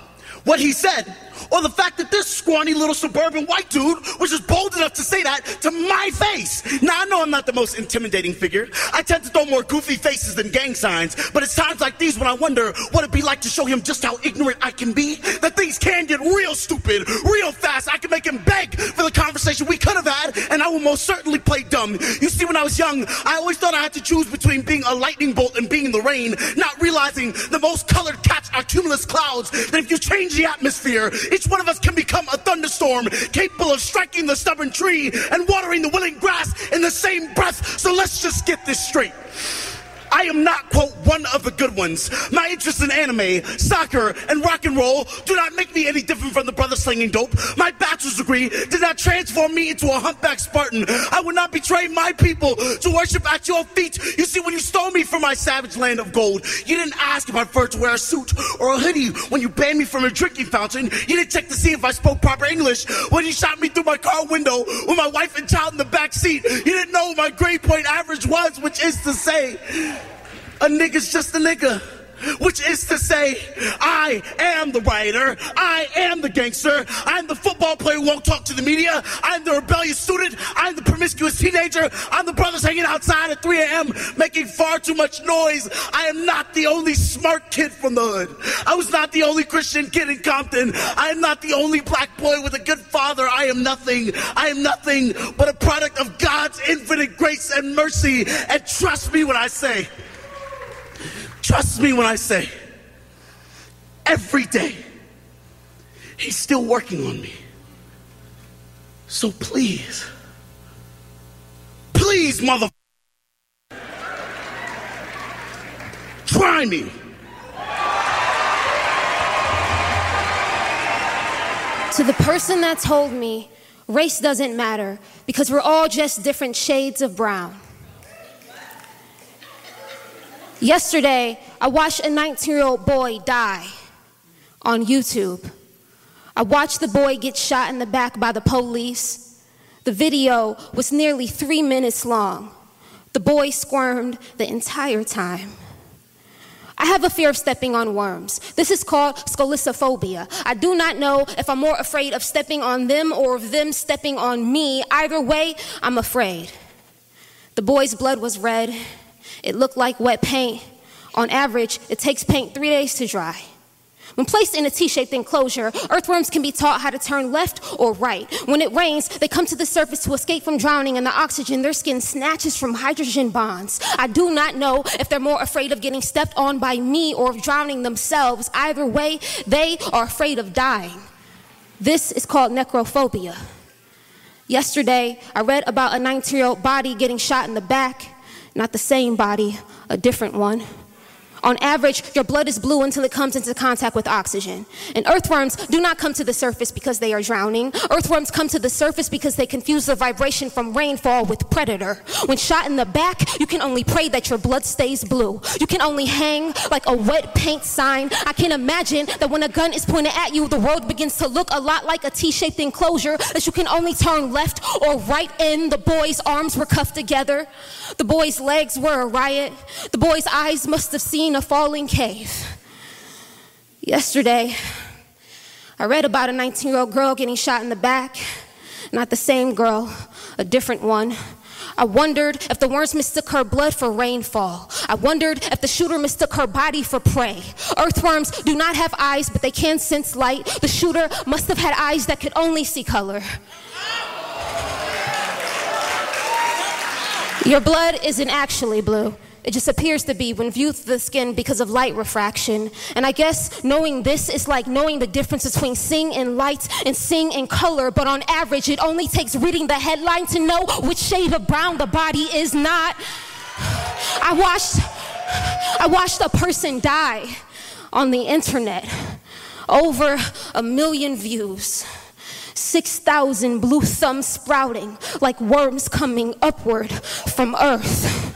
Speaker 23: what he said or the fact that this scrawny little suburban white dude was just bold enough to say that to my face. Now, I know I'm not the most intimidating figure. I tend to throw more goofy faces than gang signs, but it's times like these when I wonder what it'd be like to show him just how ignorant I can be. That things can get real stupid, real fast. I can make him beg for the conversation we could have had, and I will most certainly play dumb. You see, when I was young, I always thought I had to choose between being a lightning bolt and being the rain, not realizing the most colored cats are cumulus clouds. That if you change the atmosphere, each one of us can become a thunderstorm, capable of striking the stubborn tree and watering the willing grass in the same breath. So let's just get this straight. I am not, quote, one of the good ones. My interest in anime, soccer, and rock and roll do not make me any different from the brother slinging dope. My bachelor's degree did not transform me into a humpback Spartan. I would not betray my people to worship at your feet. You see, when you stole me from my savage land of gold, you didn't ask if I preferred to wear a suit or a hoodie. When you banned me from a drinking fountain, you didn't check to see if I spoke proper English. When you shot me through my car window with my wife and child in the back seat, you didn't know what my grade point average was, which is to say, a nigga's just a nigga. which is to say, I am the writer, I am the gangster, I'm the football player who won't talk to the media, I'm the rebellious student, I'm the promiscuous teenager, I'm the brothers hanging outside at 3 a.m. making far too much noise. I am not the only smart kid from the hood. I was not the only Christian kid in Compton. I am not the only black boy with a good father. I am nothing. I am nothing but a product of God's infinite grace and mercy. And trust me when I say, trust me when I say, every day, He's still working on me. So please, please, mother, try me.
Speaker 24: To the person that told me race doesn't matter because we're all just different shades of brown. Yesterday, I watched a 19 year old boy die on YouTube. I watched the boy get shot in the back by the police. The video was nearly three minutes long. The boy squirmed the entire time. I have a fear of stepping on worms. This is called scoleciphobia. I do not know if I'm more afraid of stepping on them or of them stepping on me. Either way, I'm afraid. The boy's blood was red. It looked like wet paint. On average, it takes paint three days to dry. When placed in a T shaped enclosure, earthworms can be taught how to turn left or right. When it rains, they come to the surface to escape from drowning, and the oxygen their skin snatches from hydrogen bonds. I do not know if they're more afraid of getting stepped on by me or of drowning themselves. Either way, they are afraid of dying. This is called necrophobia. Yesterday, I read about a 19 year old body getting shot in the back. Not the same body, a different one. On average, your blood is blue until it comes into contact with oxygen. And earthworms do not come to the surface because they are drowning. Earthworms come to the surface because they confuse the vibration from rainfall with predator. When shot in the back, you can only pray that your blood stays blue. You can only hang like a wet paint sign. I can imagine that when a gun is pointed at you, the world begins to look a lot like a T shaped enclosure that you can only turn left or right in. The boy's arms were cuffed together. The boy's legs were a riot. The boy's eyes must have seen a falling cave. Yesterday, I read about a 19 year old girl getting shot in the back. Not the same girl, a different one. I wondered if the worms mistook her blood for rainfall. I wondered if the shooter mistook her body for prey. Earthworms do not have eyes, but they can sense light. The shooter must have had eyes that could only see color. Your blood isn't actually blue. It just appears to be when viewed through the skin because of light refraction. And I guess knowing this is like knowing the difference between seeing in light and seeing in color. But on average, it only takes reading the headline to know which shade of brown the body is not. I watched, I watched a person die on the internet. Over a million views. 6,000 blue thumbs sprouting like worms coming upward from earth.